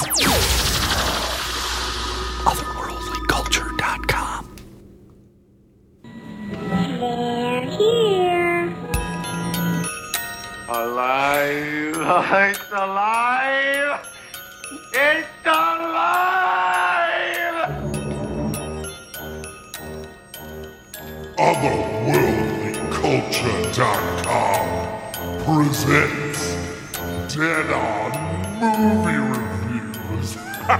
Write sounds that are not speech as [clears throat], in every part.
Otherworldlyculture.com. They're here. Alive! [laughs] It's alive! It's alive! OtherworldlyCulture.com presents Dead on Movie Reviews. [laughs]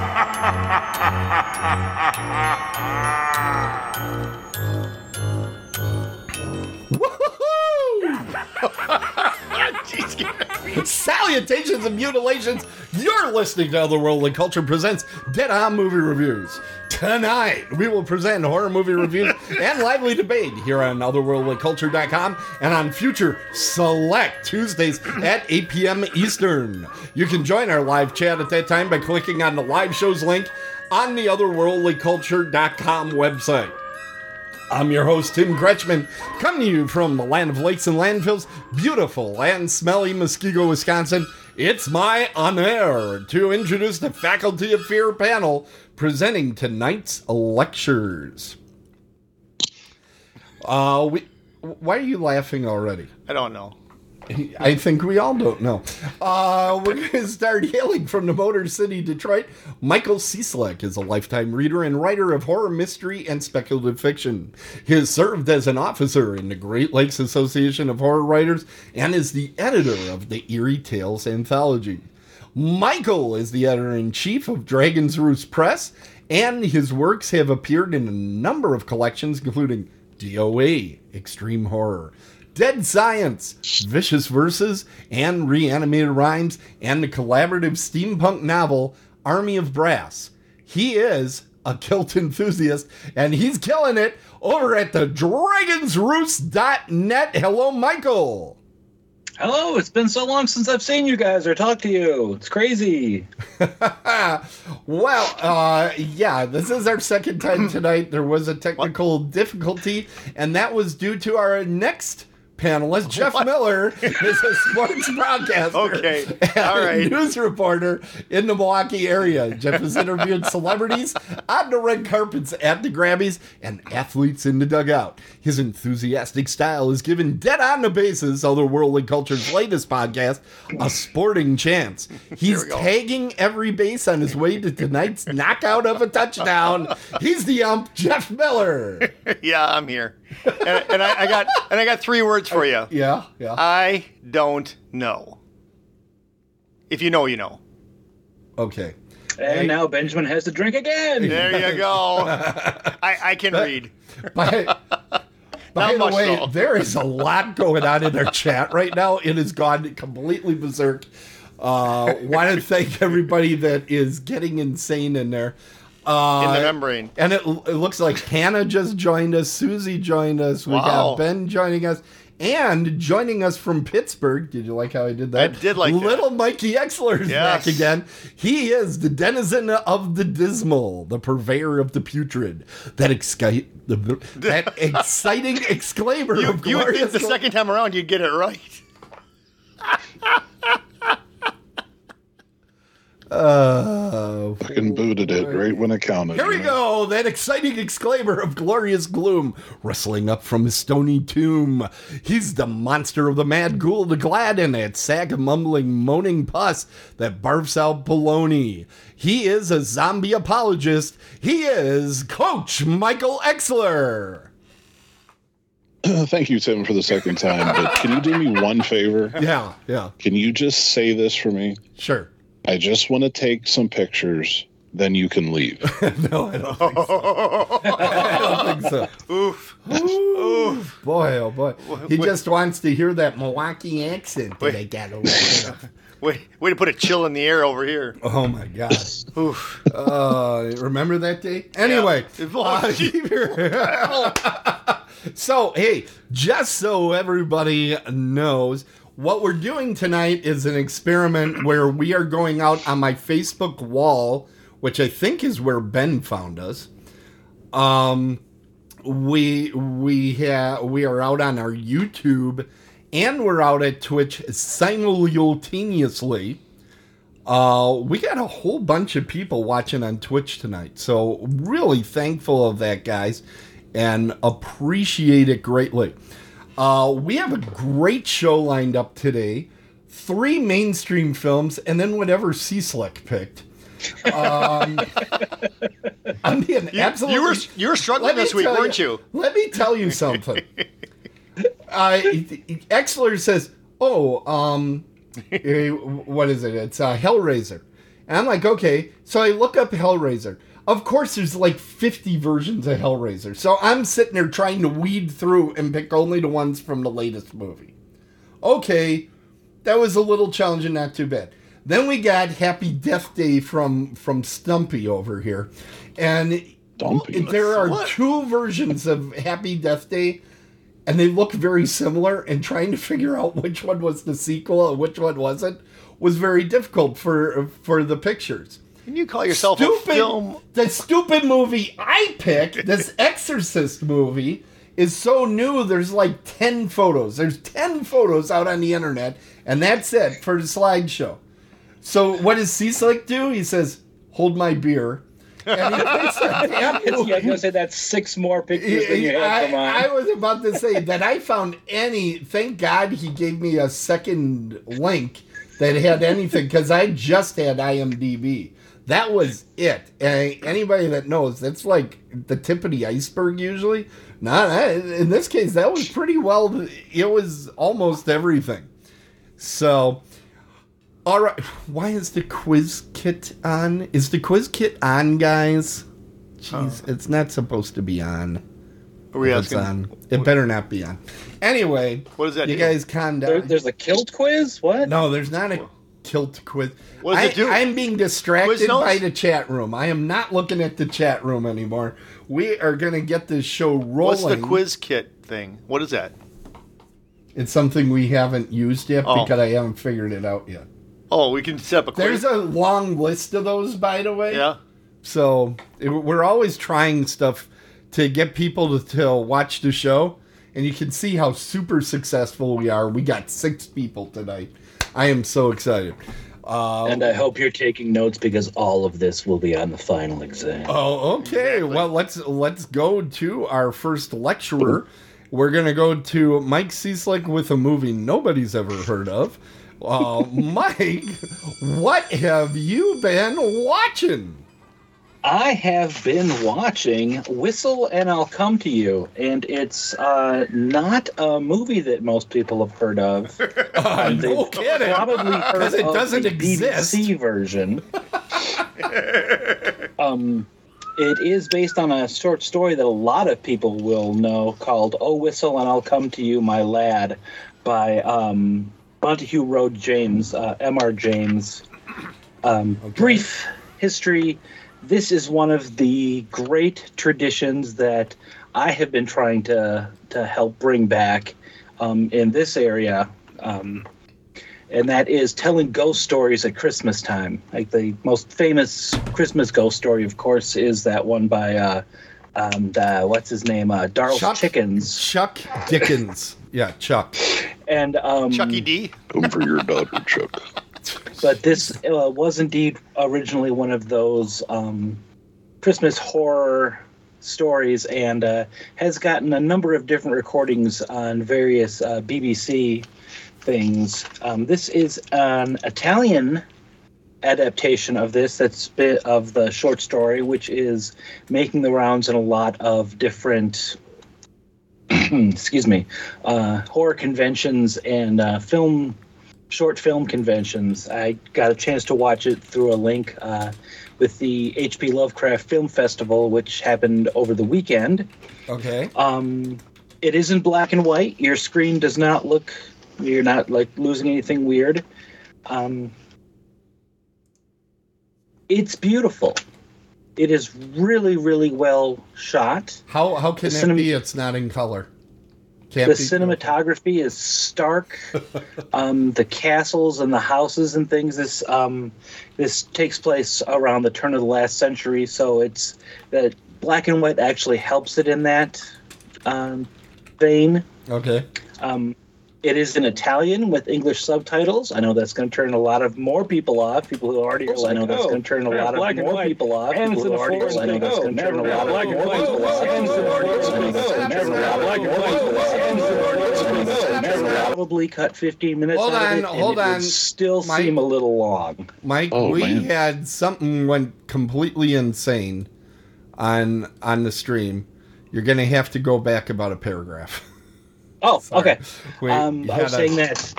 Salutations and mutilations. You're listening to Otherworldly Culture presents Dead On Movie Reviews. Tonight, we will present horror movie reviews and lively debate here on otherworldlyculture.com and on future select Tuesdays at 8 p.m. Eastern. You can join our live chat at that time by clicking on the live shows link on the otherworldlyculture.com website. I'm your host, Tim Gretchman, coming to you from the land of lakes and landfills, beautiful and smelly Muskego, Wisconsin. It's my honor to introduce the Faculty of Fear panel presenting tonight's lectures. Uh, we, why are you laughing already? I don't know. [laughs] I think we all don't know. Uh, we're going to start hailing from the Motor City, Detroit. Michael Cieslak is a lifetime reader and writer of horror, mystery, and speculative fiction. He has served as an officer in the Great Lakes Association of Horror Writers and is the editor of the Eerie Tales anthology. Michael is the editor in chief of Dragon's Roost Press, and his works have appeared in a number of collections, including DOA, Extreme Horror, Dead Science, Vicious Verses, and Reanimated Rhymes, and the collaborative steampunk novel Army of Brass. He is a kilt enthusiast, and he's killing it over at the dragonsroost.net. Hello, Michael. Hello, it's been so long since I've seen you guys or talked to you. It's crazy. [laughs] well, uh, yeah, this is our second time [laughs] tonight. There was a technical difficulty, and that was due to our next panelist, Jeff Miller, is a sports [laughs] broadcaster. Okay, all right. News reporter in the Milwaukee area. Jeff has interviewed celebrities on the red carpets at the Grammys and athletes in the dugout. His enthusiastic style is given Dead on the Bases, Otherworldly Culture's latest podcast, a sporting chance. He's tagging every base on his way to tonight's knockout of a touchdown. He's the ump, Jeff Miller. [laughs] yeah, I'm here, and, and I, I got and I got three words for you. Yeah, yeah. I don't know. If you know, you know. Okay. And now Benjamin has to drink again. There you go. [laughs] I, I can read. By, by [laughs] the much way, so. there is a lot going on in our chat right now. It has gone completely berserk. Uh, Want to thank everybody that is getting insane in there. Uh, In the membrane. And it, it looks like Hannah just joined us. Susie joined us. We Wow. got Ben joining us. And joining us from Pittsburgh. Did you like how I did that? I did like that. Little Mikey Exler is Yes. back again. He is the denizen of the dismal, the purveyor of the putrid. That excite, that [laughs] exciting exclaimer You, of you would think glorious the second time around you'd get it right. [laughs] Uh, Fucking booted it right when it counted. Here we know? go, that exciting exclaimer of glorious gloom, wrestling up from his stony tomb. He's the monster of the mad ghoul, the Gladden, that sack of mumbling, moaning pus that barfs out baloney. He is a zombie apologist. He is Coach Michael Exler. [clears throat] Thank you, Tim, for the second time. But can you do me one favor? [laughs] Yeah, yeah, Can you just say this for me? sure. I just want to take some pictures. Then you can leave. [laughs] No, I don't think so. I don't think so. [laughs] Oof. Oof. Boy, oh boy. He just wants to hear that Milwaukee accent that I got over there. [laughs] Way, way to put a chill in the air over here. Oh my god. Oof. Uh, remember that day? Anyway, Yeah. uh, so hey, just so everybody knows, what we're doing tonight is an experiment where we are going out on my Facebook wall, which I think is where Ben found us. Um, we we have we are out on our YouTube, and we're out at Twitch simultaneously. Uh, we got a whole bunch of people watching on Twitch tonight, so really thankful of that, guys, and appreciate it greatly. Uh, we have a great show lined up today. Three mainstream films, and then whatever C Slick picked. Um, [laughs] I'm being You, absolutely. you were you were struggling this week, weren't you? Let me tell you something. [laughs] uh, Exler says, "Oh, um, eh, what is it? It's uh, Hellraiser." And I'm like, "Okay." So I look up Hellraiser. Of course, there's like 50 versions of Hellraiser. So I'm sitting there trying to weed through and pick only the ones from the latest movie. Okay, that was a little challenging, not too bad. Then we got Happy Death Day from from Stumpy over here, and there are What? two versions of Happy Death Day, and they look very similar. And trying to figure out which one was the sequel and which one wasn't was very difficult for for the pictures. Can you call yourself a film? the stupid movie I picked, this [laughs] Exorcist movie, is so new. There's like ten photos. There's ten photos out on the internet, and that's it for the slideshow. So what does C-Slick do? He says, "Hold my beer." And he picks a [laughs] damn It's, yeah, I was gonna say that's six more pictures than you had I, from mine. I was about to say that I found any. Thank God he gave me a second link that had anything because I just had IMDb. That was it. And anybody that knows, that's like the tip of the iceberg usually. Not in this case. That was pretty well. It was almost everything. So, all right. Why is the quiz kit on? Is the quiz kit on, guys? Jeez, oh. it's not supposed to be on. Are we it's asking? on. It better not be on. Anyway, what is that you do? guys calm There, down. there's a kilt quiz. What? no, there's not a kilt quiz. What does I, it do? I'm being distracted notes? by the chat room. I am not looking at the chat room anymore. We are going to get this show rolling. What's the quiz kit thing? What is that? It's something we haven't used yet Oh. because I haven't figured it out yet. Oh, we can set up a quiz. There's a long list of those, by the way. yeah. So it, we're always trying stuff to get people to, to watch the show, and you can see how super successful we are. We got six people tonight. I am so excited. Uh, And I hope you're taking notes because all of this will be on the final exam. oh, okay. Exactly. Well, let's let's go to our first lecturer. We're gonna go to Mike Cieslak with a movie nobody's ever heard of. Uh, [laughs] Mike, what have you been watching? I have been watching Whistle and I'll Come to You, and it's uh, not a movie that most people have heard of. [laughs] Uh, no kidding. Probably heard it of doesn't the exist. BBC version. [laughs] um, it is based on a short story that a lot of people will know called "Oh Whistle and I'll Come to You, My Lad" by um, Montague Rhodes James, uh, M.R. James. Um, Brief history. This is one of the great traditions that I have been trying to to help bring back um, in this area, um, and that is telling ghost stories at Christmas time. Like the most famous Christmas ghost story, of course, is that one by uh, um, the, what's his name, uh, Darl Chuck- Chickens, Chuck Dickens. Yeah, Chuck. and um, Chucky D. Come for your daughter, Chuck. But this uh, was indeed originally one of those um, Christmas horror stories and uh, has gotten a number of different recordings on various uh, BBC things. Um, this is an Italian adaptation of this that's been, of the short story, which is making the rounds in a lot of different. [clears throat] excuse me, uh, horror conventions and uh, film short film conventions. I got a chance to watch it through a link uh, with the H.P. Lovecraft Film Festival, which happened over the weekend. Okay. Um, it is in black and white. Your screen does not look. You're not like losing anything weird. Um, it's beautiful. It is really, really well shot. How how can The it be? It's not in color. Can't the cinematography is stark. [laughs] um, the castles and the houses and things. This um, this takes place around the turn of the last century, so it's that black and white actually helps it in that um, vein. Okay. Um, It is in Italian with English subtitles. I know that's going to turn a lot of more people off. People who already are. I know that's going to turn a lot of more people off. People who already are. I know that's going to turn a lot of more people off. People who already are. I know that's going to turn a lot of more people off. People who already are. I know that's going to turn a lot- Probably cut 15 minutes Hold out on, of it, and hold on. still seem a little long. Mike, Oh, we had something went completely insane on on the stream. You're gonna have to go back about a paragraph. Oh, Sorry. okay. We Um, I was saying that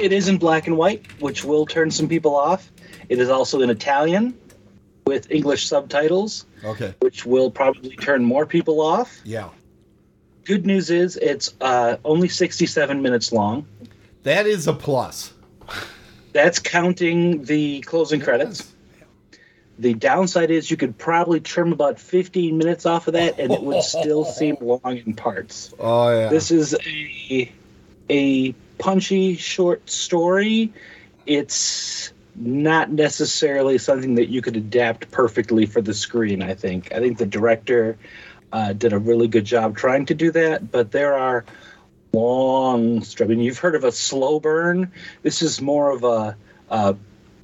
it is in black and white, which will turn some people off. It is also in Italian with English subtitles, Okay. which will probably turn more people off. Yeah. Good news is it's uh, only 67 minutes long. That is a plus. That's counting the closing credits. The downside is you could probably trim about 15 minutes off of that, and it would [laughs] still seem long in parts. Oh yeah. This is a a punchy short story. It's not necessarily something that you could adapt perfectly for the screen. I think. I think the director uh, did a really good job trying to do that, but there are long. I mean, you've heard of a slow burn. This is more of a, a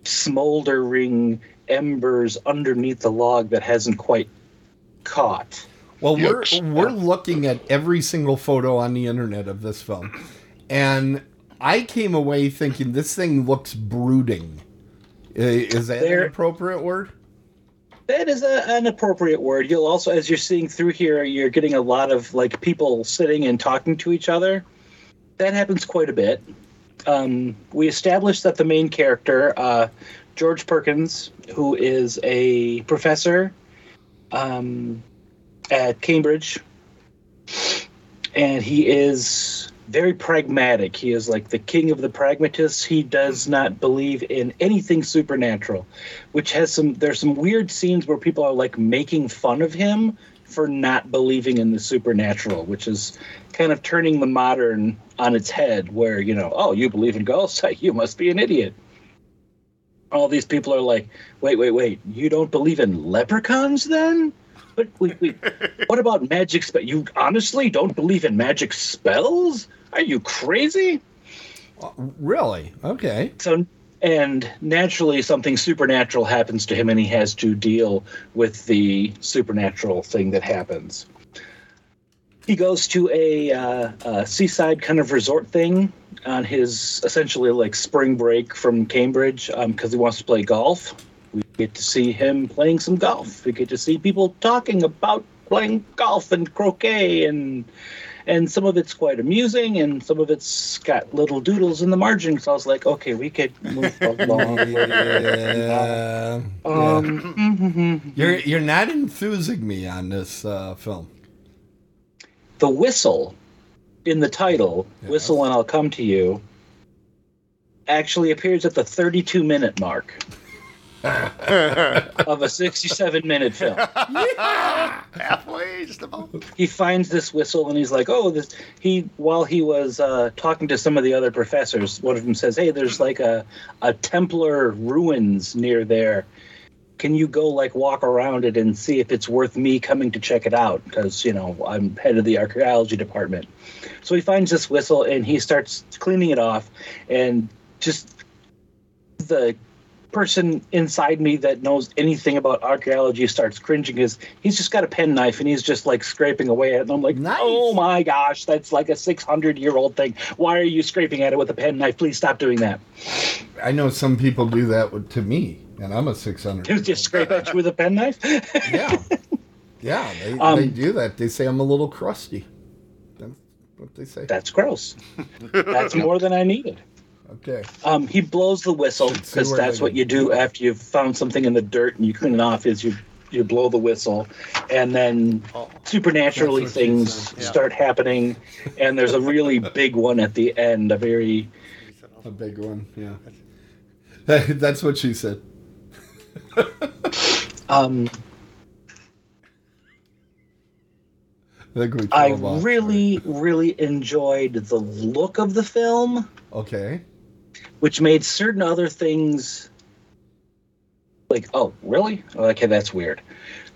smoldering embers underneath the log that hasn't quite caught. Well, we're Yikes. we're looking at every single photo on the internet of this film, and I came away thinking this thing looks brooding. Is that There- an appropriate word? That is a, an appropriate word. You'll also, as you're seeing through here, you're getting a lot of like people sitting and talking to each other. That happens quite a bit. Um, we established that the main character, uh, George Perkins, who is a professor um, at Cambridge, and he is very pragmatic. He is like the king of the pragmatists. He does not believe in anything supernatural, which has some. There's some weird scenes where people are like making fun of him for not believing in the supernatural, which is kind of turning the modern on its head. Where you know, oh, you believe in ghosts? [laughs] You must be an idiot. All these people are like, wait, wait, wait. You don't believe in leprechauns then? But wait, wait. [laughs] what about magic spell? You honestly don't believe in magic spells? Are you crazy? Uh, really? Okay. So, and naturally, something supernatural happens to him, and he has to deal with the supernatural thing that happens. He goes to a, uh, a seaside kind of resort thing on his essentially like spring break from Cambridge because he wants to play golf. We get to see him playing some golf. We get to see people talking about playing golf and croquet and and some of it's quite amusing and some of it's got little doodles in the margin. So I was like, okay, we could move [laughs] along. Yeah. Um, [laughs] You're you're not enthusing me on this uh, film. The whistle in the title, whistle and I'll come to you, actually appears at the 32 minute mark [laughs] of a 67 minute film. Halfway, just about. he finds this whistle and he's like, "Oh, this." He while he was uh, talking to some of the other professors, one of them says, "Hey, there's like a a Templar ruins near there. Can you go like walk around it and see if it's worth me coming to check it out? Because you know I'm head of the archaeology department." So he finds this whistle and he starts cleaning it off, and just the person inside me that knows anything about archaeology starts cringing because he's just got a penknife and he's just like scraping away at it. And I'm like, Nice. oh my gosh, that's like a 600 year old thing. Why are you scraping at it with a penknife? Please stop doing that. I know some people do that with, to me, and I'm a 600. just scrape at you with a pen knife. yeah, [laughs] yeah, they, Um, they do that. They say I'm a little crusty. That's what they say. that's gross. That's more than I needed. Okay. Um, he blows the whistle because that's what you do after you've found something in the dirt and you clean it off. Is you you blow the whistle, and then Oh. supernaturally That's what she things yeah. start happening. And there's a really [laughs] big one at the end. A very A big one, yeah. [laughs] That's what she said. [laughs] um, I think I really really enjoyed the look of the film, Okay. Which made certain other things like oh really okay that's weird.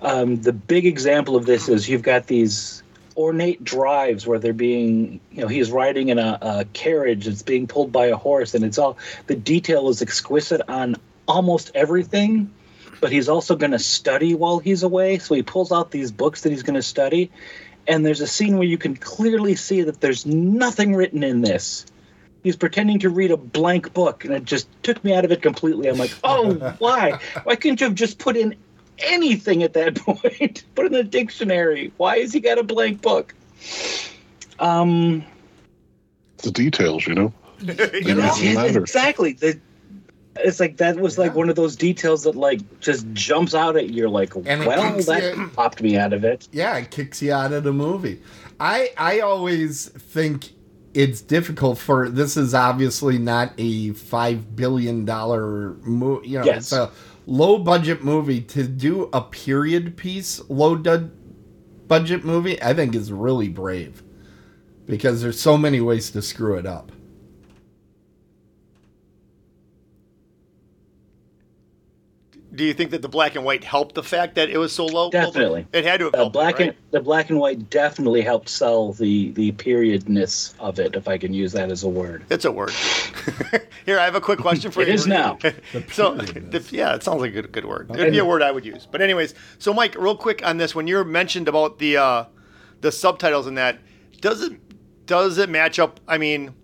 Um, the big example of this is you've got these ornate drives where they're being, you know, he's riding in a, a carriage that's being pulled by a horse, and it's all the detail is exquisite on almost everything. But he's also going to study while he's away, so he pulls out these books that he's going to study, and there's a scene where you can clearly see that there's nothing written in this. He's pretending to read a blank book, and it just took me out of it completely. I'm like, oh, [laughs] why? Why couldn't you have just put in anything at that [laughs] point? put in a dictionary. Why has he got a blank book? Um, The details, you know. [laughs] You know? exactly. The, it's like that was like one of those details that like just jumps out at you. Like, And well, that you- popped me out of it. yeah, it kicks you out of the movie. I I always think it's difficult for this is obviously not a five billion dollar movie. You know, Yes. it's a low budget movie to do a period piece low du- budget movie. I think is really brave because there's so many ways to screw it up. Do you think that the black and white helped the fact that it was so low? Definitely. It had to have Uh, helped. black right? and the black and white definitely helped sell the the periodness of it, if I can use that as a word. It's a word. [laughs] Here, I have a quick question for It you. is now. [laughs] so, the, yeah, it sounds like a good, good word. It'd be a word I would use. But anyways, so Mike, real quick on this, when you're mentioned about the uh, the subtitles and that, does it does it match up? I mean,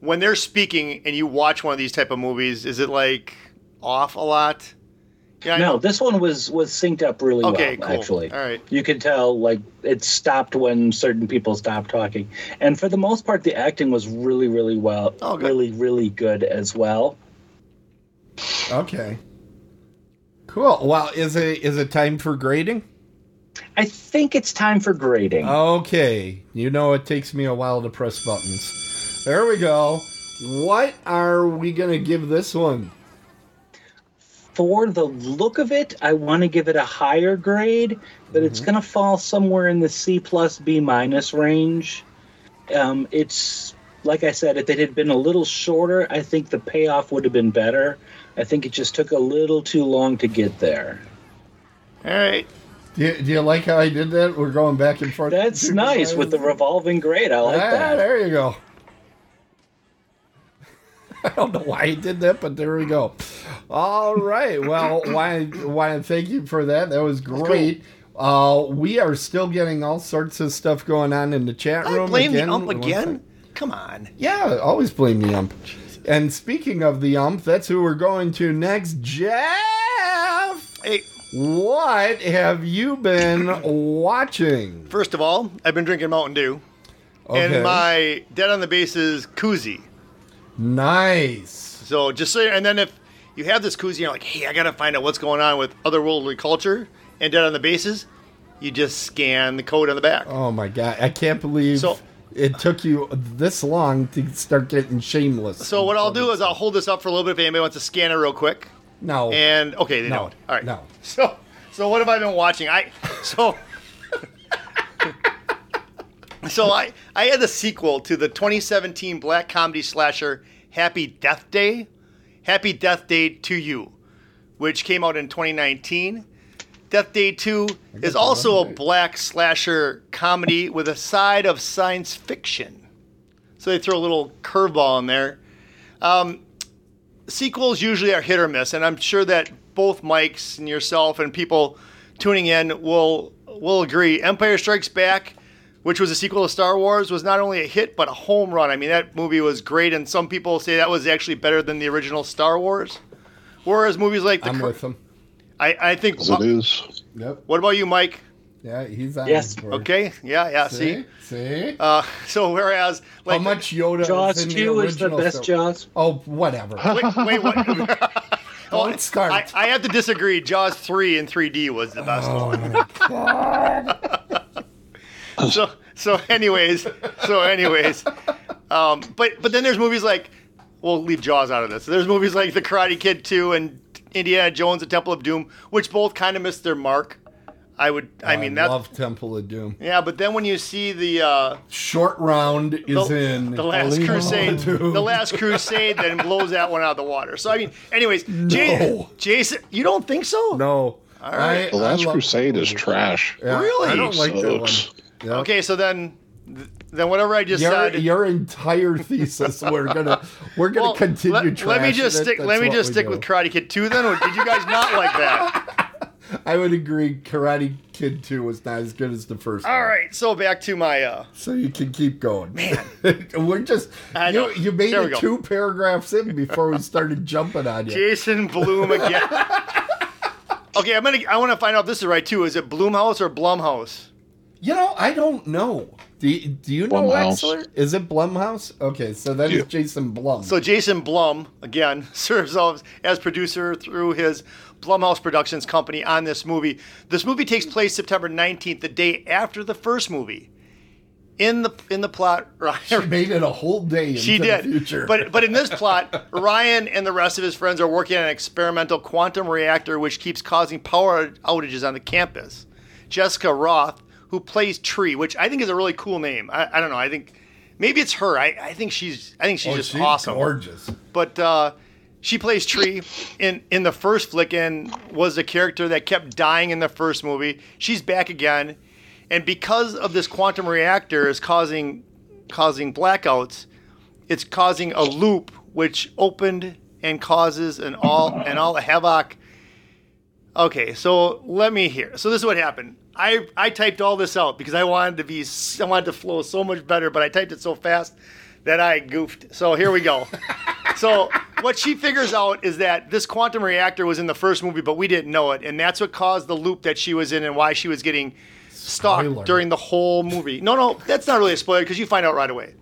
when they're speaking and you watch one of these type of movies, is it like off a lot? Yeah, No, this one was was synced up really Okay, well. cool. Actually, All right. you could tell like it stopped when certain people stopped talking, and for the most part, the acting was really, really well, Oh, really, really good as well. Okay. Cool. Well, is it is it time for grading? I think it's time for grading. Okay. You know it takes me a while to press buttons. There we go. What are we gonna give this one? For the look of it, I want to give it a higher grade, but it's Mm-hmm. going to fall somewhere in the C plus B minus range. Um, it's like I said, if it had been a little shorter, I think the payoff would have been better. I think it just took a little too long to get there. All right. Do you, do you like how I did that? We're going back and forth. That's [laughs] nice with the revolving grade. I like ah, that. There you go. [laughs] I don't know why he did that, but there we go. All right. Well, why why thank you for that. That was great. Uh, we are still getting all sorts of stuff going on in the chat I room. blame again. the ump again. Come on. Yeah, always blame the ump. And speaking of the ump, that's who we're going to next. Jeff, Hey, what have you been watching? first of all, I've been drinking Mountain Dew, Okay. and my dead on the base is koozie. Nice. So just so, and then if you have this koozie, you're like, hey, I gotta find out what's going on with otherworldly culture and dead on the bases. You just scan the code on the back. Oh my god, I can't believe So- it took you this long to start getting shameless. So what I'll do is I'll hold this up for a little bit if anybody wants to scan it real quick. no, And okay, they No, don't. All right. no. [laughs] So so what have I been watching? I so so I I had the sequel to the 2017 black comedy slasher Happy Death Day, Happy Death Day 2U, which came out in 2019. Death Day 2 is also a black slasher comedy with a side of science fiction. So they throw a little curveball in there um, sequels usually are hit or miss, and I'm sure that both Mike's and yourself and people tuning in will will agree. Empire Strikes Back, which was a sequel to Star Wars, was not only a hit but a home run. I mean, that movie was great, and some people say that was actually better than the original Star Wars. Whereas movies like the, I'm Cr- with him. I, I think. As it is. Yep. What about you, Mike? Yeah, he's on. Yes. for it. Okay, yeah, yeah. See, See, see. uh, [laughs] so whereas like How much Yoda Jaws is in the 2 is the best Star- Jaws. Oh, whatever. Wait, wait, what? [laughs] Don't start. I, I have to disagree. Jaws three in 3D was the best one. [laughs] [laughs] so so anyways so anyways um but but then there's movies like we'll leave jaws out of this there's movies like the karate kid 2 and indiana jones the temple of doom which both kind of missed their mark i would i mean I that love Temple of Doom. yeah but then when you see the uh Short round is the, in the last Temple crusade the last crusade then blows that one out of the water so i mean anyways No. jason you don't think so No. right. I- The Last love Crusade is Temple of Doom. trash. Yeah, Really? I don't like that one. Sucks. Yep. Okay, so then, then whatever I just Your, said. your entire thesis. We're gonna we're gonna well, continue. let, let me just it. stick. That's Let me just stick do. with Karate Kid Two. Then, or did you guys not like that? [laughs] I would agree. Karate Kid Two was not as good as the first. All one. right, so back to my. uh So you can keep going. Man. [laughs] we're just I you, you made it two paragraphs in before we started jumping on you. Jason Blum again. [laughs] okay, I'm gonna. I want to find out if this is right too. Is it Bloomhouse or Blumhouse? You know, I don't know. Do you, do you know Blumhouse. Wexler? Is it Blumhouse? Okay, so that is Yeah. Jason Blum. So Jason Blum again [laughs] serves as, as producer through his Blumhouse Productions company on this movie. This movie takes place September 19th, the day after the first movie. In the in the plot, [laughs] she made it a whole day into She did. the future. But but in this [laughs] plot, Ryan and the rest of his friends are working on an experimental quantum reactor which keeps causing power outages on the campus. Jessica Rothe, who plays Tree, which I think is a really cool name. I, I don't know. I think maybe it's her. I, I think she's I think she's Oh, just she's awesome. gorgeous. But uh, she plays Tree in in the first flick and was a character that kept dying in the first movie. She's back again, and because of this quantum reactor is causing causing blackouts, it's causing a loop which opened and causes an all and all the havoc. Okay, so let me hear. So this is what happened. I I typed all this out because I wanted to be I wanted to flow so much better, but I typed it so fast that I goofed. So here we go. [laughs] so what she figures out is that this quantum reactor was in the first movie, but we didn't know it, and that's what caused the loop that she was in and why she was getting stalked Spoiler. during the whole movie. No, no, that's not really a spoiler because you find out right away.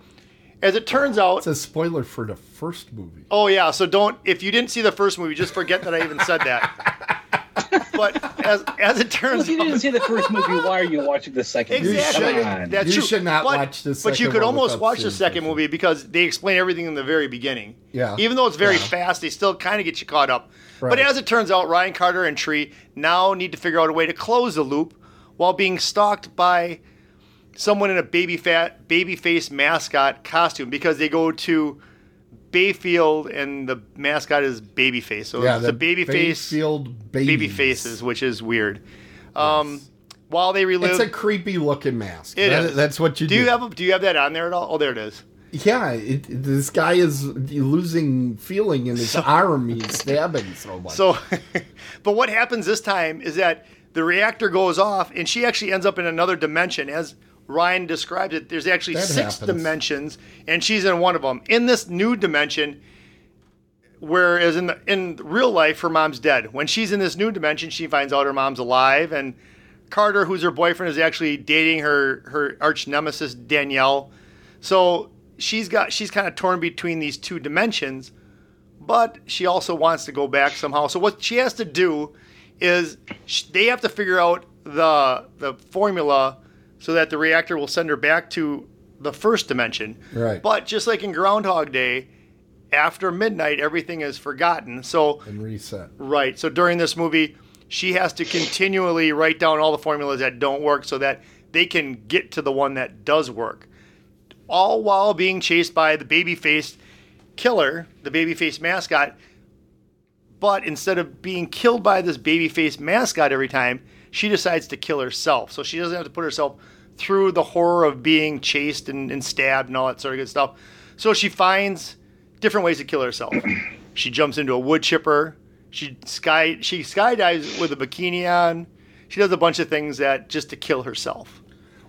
As it turns out, It's a spoiler for the first movie. Oh yeah, so don't if you didn't see the first movie, just forget that I even said that. [laughs] but as as it Well, turns if you didn't see the first movie, why are you watching the second? Exactly. Come on. That's You true. should not but, watch the But you could one almost watch the the second movie because they explain everything in the very beginning. Yeah. Even though it's very Yeah. fast, they still kind of get you caught up. Right. But as it turns out, Ryan Carter and Tree now need to figure out a way to close the loop while being stalked by someone in a baby fat baby face mascot costume because they go to Bayfield and the mascot is Babyface. So yeah, it's a baby face Bayfield babies. baby faces, which is weird. Um, while they relive, It's a creepy looking mask. It That- is. That's what you do do. you have a, do you have that on there at all? Oh, there it is. Yeah, it, this guy is losing feeling in his arm. He's stabbing so much. So, [laughs] but what happens this time is that the reactor goes off, and she actually ends up in another dimension. As Ryan describes it, there's actually That six happens. dimensions, and she's in one of them. In this new dimension, whereas in the in real life, her mom's dead. When she's in this new dimension, she finds out her mom's alive, and Carter, who's her boyfriend, is actually dating her her arch nemesis Danielle. So she's got she's kind of torn between these two dimensions but she also wants to go back somehow. So what she has to do is sh- they have to figure out the the formula so that the reactor will send her back to the first dimension. Right. But just like in Groundhog Day, after midnight everything is forgotten. So and reset. right. So during this movie, she has to continually write down all the formulas that don't work so that they can get to the one that does work. All while being chased by the baby-faced killer, the baby-faced mascot. But instead of being killed by this baby-faced mascot every time, she decides to kill herself. So she doesn't have to put herself through the horror of being chased and, and stabbed and all that sort of good stuff. So she finds different ways to kill herself. [clears throat] she jumps into a wood chipper. She sky she skydives with a bikini on. She does a bunch of things that just to kill herself.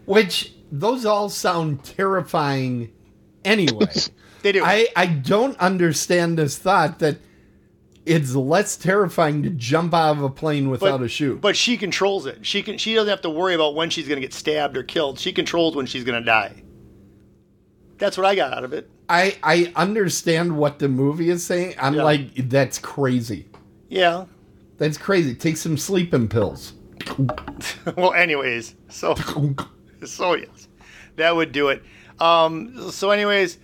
Which those all sound terrifying anyway. [laughs] They do. I, I don't understand this thought that it's less terrifying to jump out of a plane without a chute. But she controls it. She can. She doesn't have to worry about when she's going to get stabbed or killed. She controls when she's going to die. That's what I got out of it. I, I understand what the movie is saying. I'm Yeah. like, that's crazy. Yeah. That's crazy. Take some sleeping pills. [laughs] well, anyways, so [laughs] so yes, that would do it. Um, so, anyways,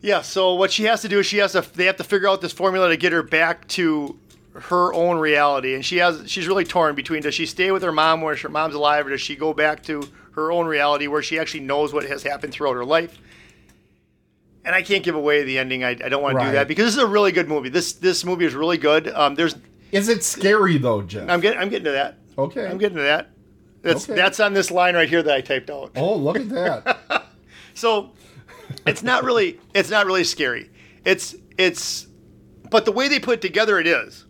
yeah. So what she has to do is she has to. They have to figure out this formula to get her back to her own reality, and she has. She's really torn between does she stay with her mom where her mom's alive, or does she go back to her own reality where she actually knows what has happened throughout her life. And I can't give away the ending. I, I don't want to do that because this is a really good movie. This this movie is really good. Um, there's Is it scary though, Jeff? I'm getting I'm getting to that. okay. I'm getting to that. That's Okay. that's on this line right here that I typed out. Oh, look at that. [laughs] So it's not really it's not really scary. It's it's but the way they put it together it is.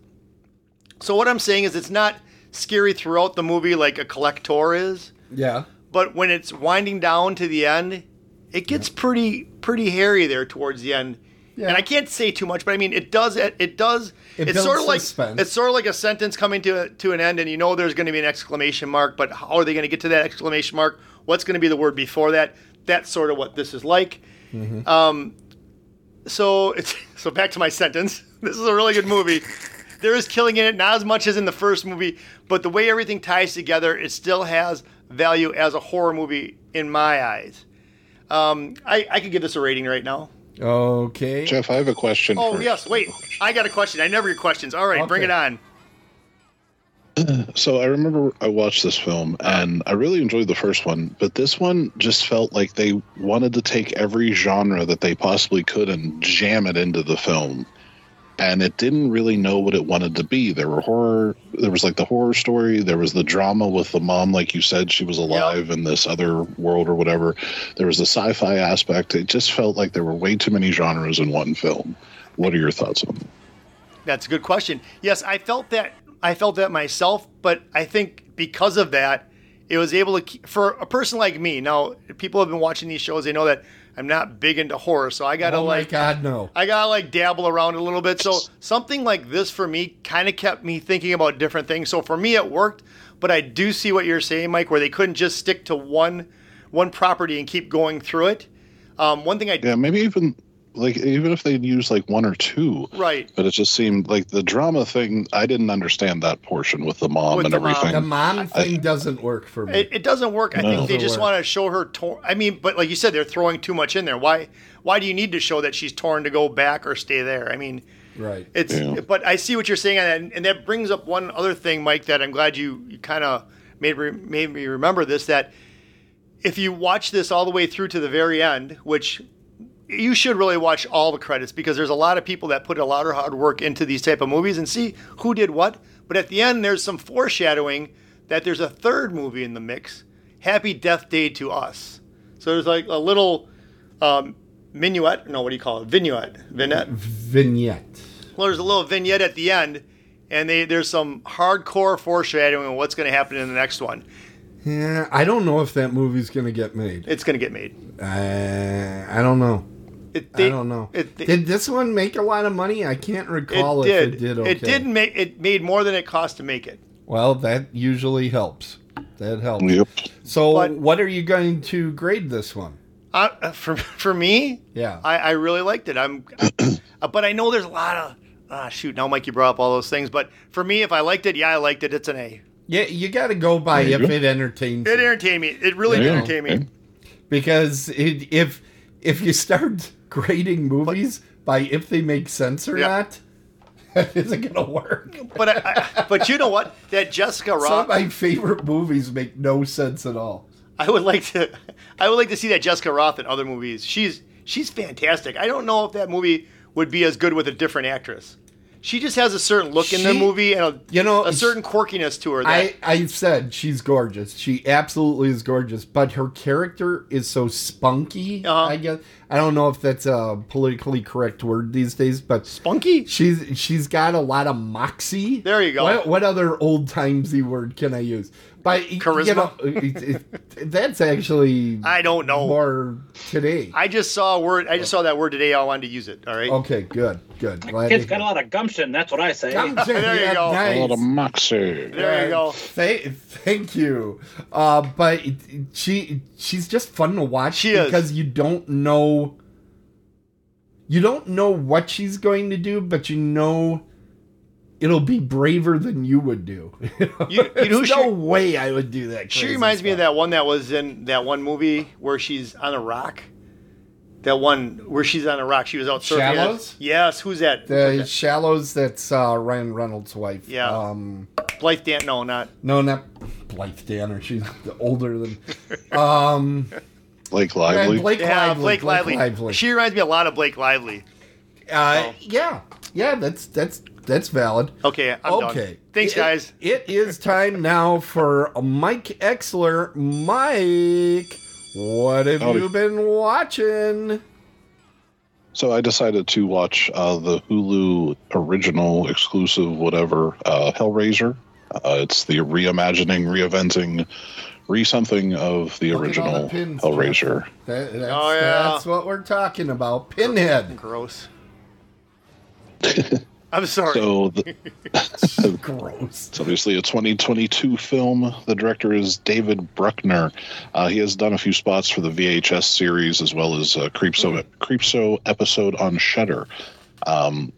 So what I'm saying is it's not scary throughout the movie like a collector is, yeah. but when it's winding down to the end, it gets pretty pretty hairy there towards the end. Yeah. And I can't say too much, but I mean it does it, it does It it's sort of like it's sort of like a sentence coming to to an end and you know there's going to be an exclamation mark, but how are they going to get to that exclamation mark? What's going to be the word before that? That's sort of what this is like. Mm-hmm. Um, so it's [laughs] so back to my sentence. [laughs] This is a really good movie. There is killing in it, not as much as in the first movie, but the way everything ties together, it still has value as a horror movie in my eyes. Um, I, I could give this a rating right now. Okay. Jeff, I have a question. Oh first. yes, wait, I got a question. I never get questions. All right, bring it on. [clears throat] So I remember I watched this film and I really enjoyed the first one, but this one just felt like they wanted to take every genre that they possibly could and jam it into the film. And it didn't really know what it wanted to be. There were horror, there was like the horror story, there was the drama with the mom, like you said, she was alive in this other world or whatever. There was the sci fi aspect. It just felt like there were way too many genres in one film. What are your thoughts on that? That's a good question. Yes, I felt that. I felt that myself, but I think because of that, it was able to keep, for a person like me. Now, people have been watching these shows; they know that I'm not big into horror, so I gotta oh my like God, no. I gotta like dabble around a little bit. So something like this for me kind of kept me thinking about different things. So for me, it worked. But I do see what you're saying, Mike, where they couldn't just stick to one one property and keep going through it. Um, one thing I Yeah, maybe even like even if they'd use like one or two. right. But it just seemed like the drama thing. I didn't understand that portion with the mom With and the mom. everything. The mom thing doesn't work for me. It, it doesn't work. I No. think they just work. want to show her torn. I mean, but like you said, they're throwing too much in there. Why? Why do you need to show that she's torn to go back or stay there? I mean, right. it's. Yeah. But I see what you're saying, and, and that brings up one other thing, Mike. That I'm glad you, you kind of made re- made me remember this. That if you watch this all the way through to the very end, which you should really watch all the credits because there's a lot of people that put a lot of hard work into these type of movies and see who did what. But at the end, there's some foreshadowing that there's a third movie in the mix, Happy Death Day to Us. So there's like a little um, minuet. No, what do you call it? Vignette. Vignette. Vignette. Well, there's a little vignette at the end, and they, there's some hardcore foreshadowing of what's going to happen in the next one. Yeah, I don't know if that movie's going to get made. It's going to get made. Uh, I don't know. It, I don't know. It, it, did this one make a lot of money? I can't recall it if did. it did. Okay. It did make. It made more than it cost to make it. Well, that usually helps. That helps. Yep. So, But- what are you going to grade this one? Uh, uh, for for me, Yeah. I, I really liked it. I'm, uh, but I know there's a lot of. Ah, shoot! Now, Mike, you brought up all those things, but for me, if I liked it, yeah, I liked it. It's an A. yeah, you got to go by if go. it entertains It entertained me. It really There did you go. entertain me. Because it, if if you start grading movies by if they make sense or Yeah. not, [laughs] that isn't going to work. But I, I, but you know what? That Jessica Some of Rothe. my favorite movies make no sense at all. I would like to. I would like to see that Jessica Rothe in other movies. She's she's fantastic. I don't know if that movie would be as good with a different actress. She just has a certain look in the She- movie and a, You know, a certain quirkiness to her. That, I, I said she's gorgeous. She absolutely is gorgeous, but her character is so spunky. Uh-huh. I guess I don't know if that's a politically correct word these days, but Spunky? she's she's got a lot of moxie. There you go. What, what other old timesy word can I use? But you Charisma? know, it- it- that's actually I don't know. more today. I just saw a word. I just saw that word today. I wanted to use it. All right. okay, good, good. Glad Kid's to got a lot of gumption. That's what I say. Gumption, [laughs] There you yeah, go. nice. A lot of moxie. There you go. Thank, thank you. Uh, but it- it- she she's just fun to watch She is. because you don't know you don't know what she's going to do, but you know it'll be braver than you would do. [laughs] You- you know who There's no way I would do that. She crazy reminds me of that one that was in that one movie where she's on a rock. That one where she's on a rock. She was out surfing. Shallows? Yes. Who's that? The Who's Shallows. That's uh, Ryan Reynolds' wife. Yeah. Um. Blythe Dan. No, not. no, not Blythe Danner. She's [laughs] older than. Um, Blake Lively. Blake Yeah, Lively. Blake Lively. Lively. She reminds me a lot of Blake Lively. Uh, Oh. Yeah, yeah, that's that's that's valid. Okay, I'm okay. done. Thanks, It- guys. [laughs] It is time now for Mike Exler. Mike, what have Howdy. you been watching? So I decided to watch uh, the Hulu original exclusive, whatever, uh, Hellraiser. Uh, it's the reimagining, reinventing, re something of the Look original the pins, Hellraiser. That- that's, Oh, yeah. that's what we're talking about. Pinhead. Gross. [laughs] I'm sorry. So the, [laughs] [laughs] Gross. It's obviously a 2022 film. The director is David Bruckner. Uh, he has done a few spots for the VHS series as well as a Creepshow, Creepshow episode on Shudder. Um,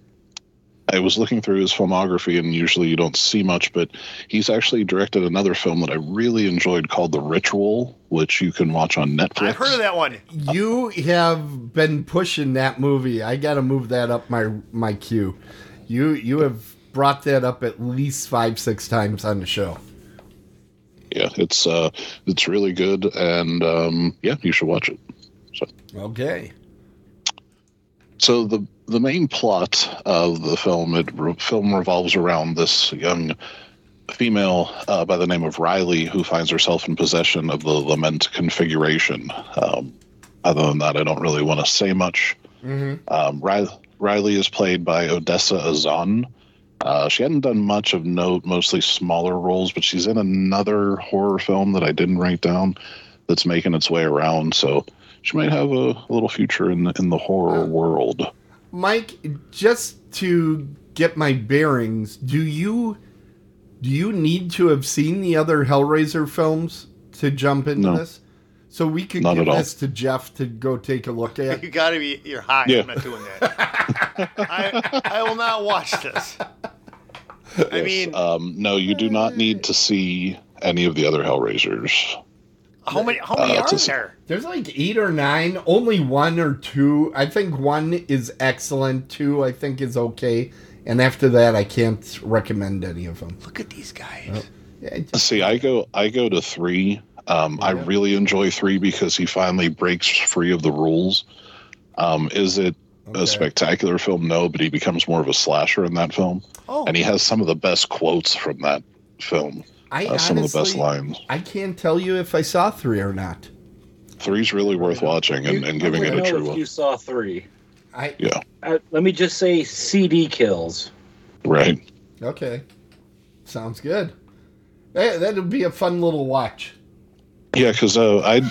I was looking through his filmography, and usually you don't see much, but he's actually directed another film that I really enjoyed called The Ritual, which you can watch on Netflix. I've heard of that one. You have been pushing that movie. I got to move that up my my queue. You you have brought that up at least five six times on the show. Yeah, it's uh, it's really good, and um, yeah, you should watch it. So. Okay. So the the main plot of the film it re- film revolves around this young female uh, by the name of Riley who finds herself in possession of the lament configuration. Um, other than that, I don't really want to say much. Um, Riley, Riley is played by Odessa A'zion. Uh, she hadn't done much of note, mostly smaller roles, but she's in another horror film that I didn't write down that's making its way around. So she might have a, little future in the, in the horror world. Mike, just to get my bearings, do you do you need to have seen the other Hellraiser films to jump into No. this? So we could Not give at all. this to Jeff to go take a look at. You gotta be. You're high. Yeah. I'm not doing that. [laughs] I, I will not watch this. I mean, Um, no, you do not need to see any of the other Hellraisers. how many? How many uh, are there? There's like eight or nine. Only one or two. I think one is excellent. Two, I think, is okay. And after that, I can't recommend any of them. Look at these guys. Yeah, See, I go, I go to three. Um, I really enjoy three because he finally breaks free of the rules. Um, is it Okay. a spectacular film? No, but he becomes more of a slasher in that film, Oh, and he has some of the best quotes from that film. I Uh, some of the best lines. I can't tell you if I saw three or not. Three's really worth watching and, and giving it don't a know true. if you saw three. I Yeah, Uh, let me just say CD kills. right. okay. Sounds good. That that'd be a fun little watch. Yeah, because uh, I,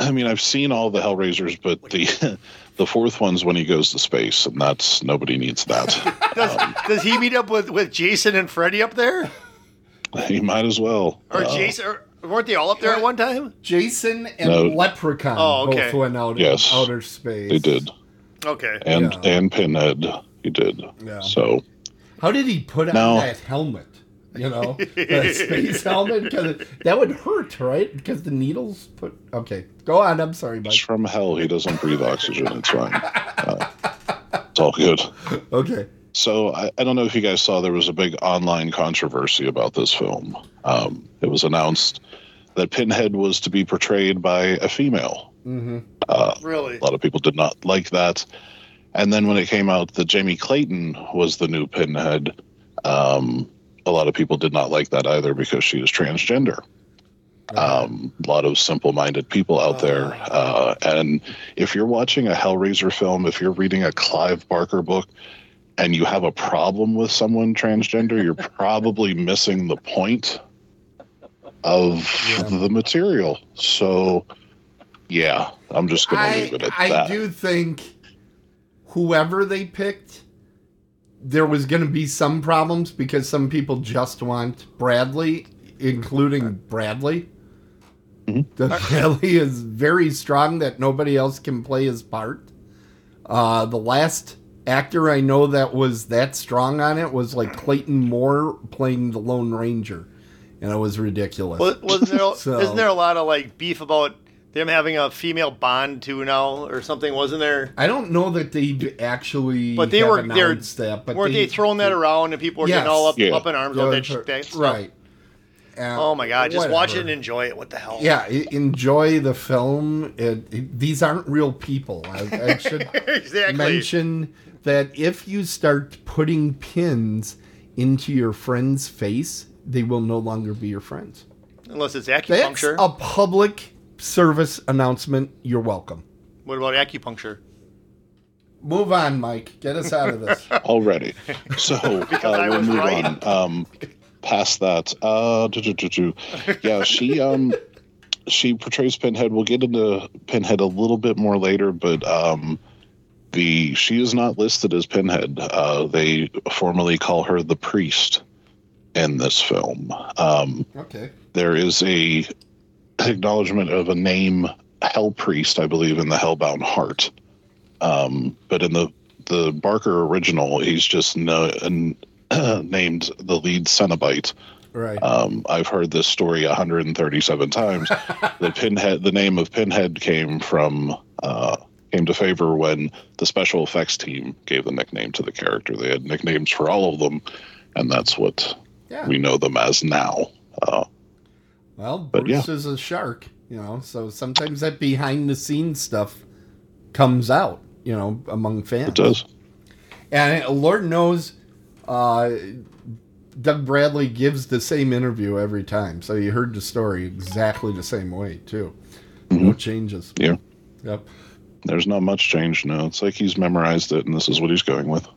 I mean, I've seen all the Hellraisers, but the [laughs] the fourth one's when he goes to space, and that's nobody needs that. [laughs] does, does he meet up with, with Jason and Freddy up there, he might as well. or Uh, Jason? Or, weren't they all up there at one time? Jason and No. Leprechaun Oh, okay. both went out Yes. in outer space. They did, Okay. and Yeah. and Pinhead, he did. Yeah. So How did he put on No. that helmet? You know, the [laughs] space helmet because that would hurt, right? Because the needles put. Okay, go on. I'm sorry, it's from hell. He doesn't breathe oxygen. It's fine. Uh, it's all good. Okay. So I, I don't know if you guys saw there was a big online controversy about this film. Um, it was announced that Pinhead was to be portrayed by a female. Mm-hmm. Uh, Really? A lot of people did not like that. And then when it came out that Jamie Clayton was the new Pinhead, um, a lot of people did not like that either because she is transgender. Um, a lot of simple minded people out there. Uh, and if you're watching a Hellraiser film, if you're reading a Clive Barker book, and you have a problem with someone transgender, you're [laughs] probably missing the point of Yeah. the material. So, yeah, I'm just going to leave it at I that. I do think whoever they picked, there was going to be some problems because some people just want Bradley, including Bradley. Mhm. That Bradley is very strong that nobody else can play his part. Uh, the last actor I know that was that strong on it was like Clayton Moore playing the Lone Ranger, and it was ridiculous. Was, wasn't there? [laughs] So- Isn't there a lot of like beef about them having a female Bond too now or something? Wasn't there? I don't know that they actually, But they were they're announced that, but weren't they, throwing that around and people were Yes. getting all up, Yeah. up in arms Yeah, about that, sh- that stuff? right. Uh, Oh my god! Just watch it and enjoy it. What the hell? Yeah, enjoy the film. It, it- these aren't real people. I, I [laughs] should exactly. mention that if you start putting pins into your friend's face, they will no longer be your friends. Unless it's That's acupuncture. a public service announcement. You're welcome. What about acupuncture? Move on, Mike. Get us out of this. [laughs] already. So [laughs] uh, we'll move right. on. Um, past that, uh, do, do, do, do. yeah, she um, she portrays Pinhead. We'll get into Pinhead a little bit more later, but um, the she is not listed as Pinhead. Uh, they formally call her the Priest in this film. Um, Okay. there is a acknowledgement of a name hell priest i believe in the hellbound heart. Um, but in the the barker original he's just no, [clears throat] named the lead cenobite. Right. um, i've heard this story 137 times. [laughs] The pinhead the name of pinhead came from uh, came to favor when the special effects team gave the nickname to the character. They had nicknames for all of them and that's what yeah. we know them as now. Uh, Well, But Bruce is a shark, you know, so sometimes that behind the scenes stuff comes out, you know, among fans. it does And Lord knows uh, Doug Bradley gives the same interview every time. So you heard the story exactly the same way, too. No changes. Yeah. Yep. There's not much change. No, it's like he's memorized it, and this is what he's going with.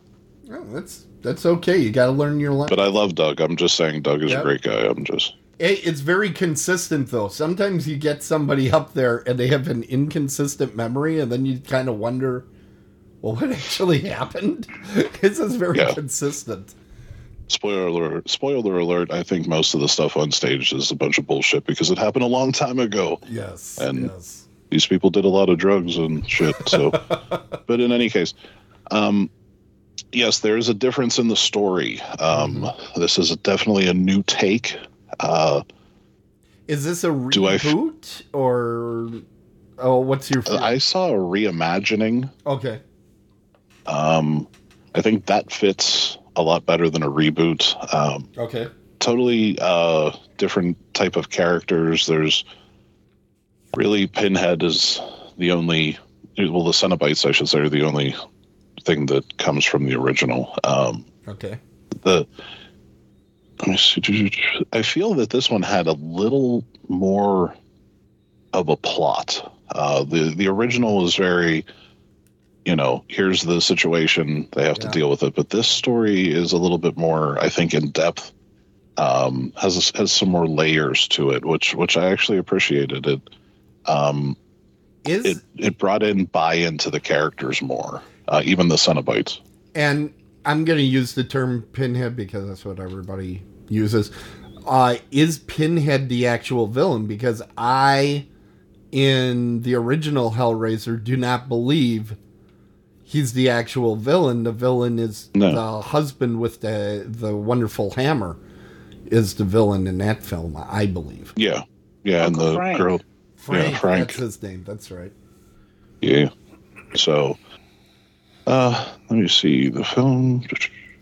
Oh, that's that's okay. You got to learn your line. But I love Doug. I'm just saying, Doug is Yep. a great guy. I'm just it's very consistent, though. Sometimes you get somebody up there and they have an inconsistent memory, and then you kind of wonder, well, what [laughs] actually happened? [laughs] this is very Yeah. consistent. spoiler alert. Spoiler alert. I think most of the stuff on stage is a bunch of bullshit because it happened a long time ago. Yes. And- yes. These people did a lot of drugs and shit. So, [laughs] but in any case, um, yes, there is a difference in the story. Um, This is definitely a new take. Uh, Is this a I f- reboot or oh, what's your? I saw a reimagining okay. Um, I think that fits a lot better than a reboot. Um, Okay. totally uh, different type of characters. There's really Pinhead is the only, well, the Cenobites, I should say, are the only thing that comes from the original. Um, Okay. the let me see. [laughs] I feel that this one had a little more of a plot. Uh, the the original was very, you know, here's the situation they have Yeah. to deal with it. But this story is a little bit more, I think, in depth. Um, has has some more layers to it, which which I actually appreciated. It um, Is it it brought in buy into the characters more, uh, even the Cenobites. and I'm going to use the term Pinhead because that's what everybody uses. Uh, is Pinhead the actual villain? Because I, in the original Hellraiser, do not believe he's the actual villain. The villain is No. the husband with the the wonderful hammer, is the villain in that film. I believe. Yeah, yeah, and the Frank. girl. Frank, Frank. that's his name. That's right. Yeah. So, uh, let me see the film.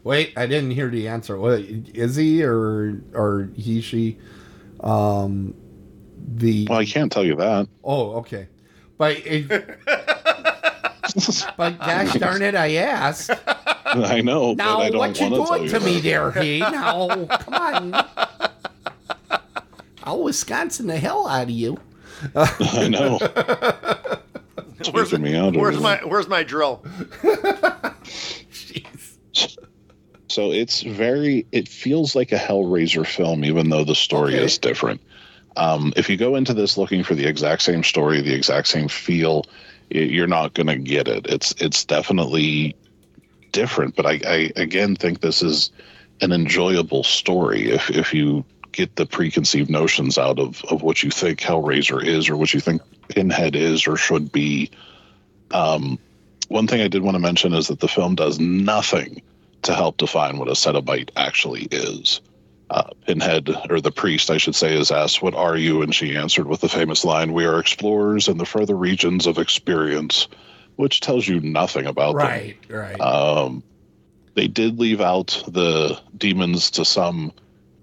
Wait, I didn't hear the answer. What is he or or he she? Um, the Well, I can't tell you that. oh okay, but it, [laughs] but gosh darn it, I asked. [laughs] I know, Now but I don't what you want to tell doing you to me that. there, he? [laughs] Now come on, I'll Wisconsin the hell out of you. I know. Tweaking me out. Where's there. my Where's my drill? [laughs] So it's very. It feels like a Hellraiser film, even though the story Okay. is different. Um, if you go into this looking for the exact same story, the exact same feel, y- you're not going to get it. It's it's definitely different. But I, I again think this is an enjoyable story if if you get the preconceived notions out of of what you think Hellraiser is or what you think Pinhead is or should be. Um, one thing I did want to mention is that the film does nothing to help define what a Cenobite actually is. Uh, Pinhead, or the priest, I should say, is asked, What are you? And she answered with the famous line, We are explorers in the further regions of experience, which tells you nothing about them. Right, right. Um, they did leave out the demons to some,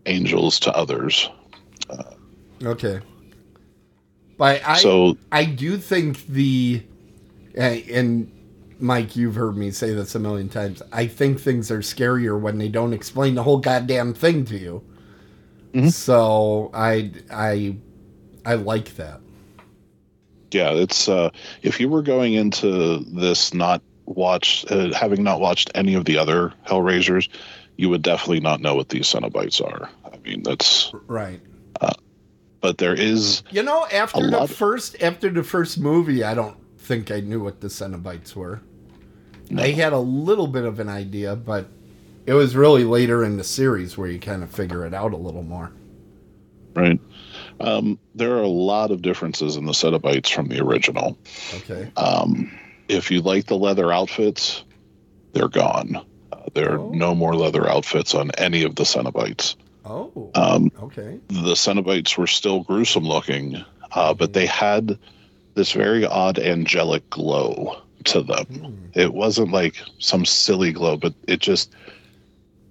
angels to others. okay. I so, I do think the and Mike, you've heard me say this a million times. I think things are scarier when they don't explain the whole goddamn thing to you. So I I I like that. Yeah, it's uh, if you were going into this not watched, uh, having not watched any of the other Hellraisers, you would definitely not know what these Cenobites are. I mean, that's Right. But there is You know, after the first after the first movie, I don't think I knew what the Cenobites were. I had a little bit of an idea, but it was really later in the series where you kind of figure it out a little more. right. Um, there are a lot of differences in the Cenobites from the original. Okay. Um, if you like the leather outfits, they're gone. Uh, there Oh. are no more leather outfits on any of the Cenobites. Oh. Um, okay. the Cenobites were still gruesome looking, uh, but they had this very odd angelic glow to them. It wasn't like some silly glow, but it just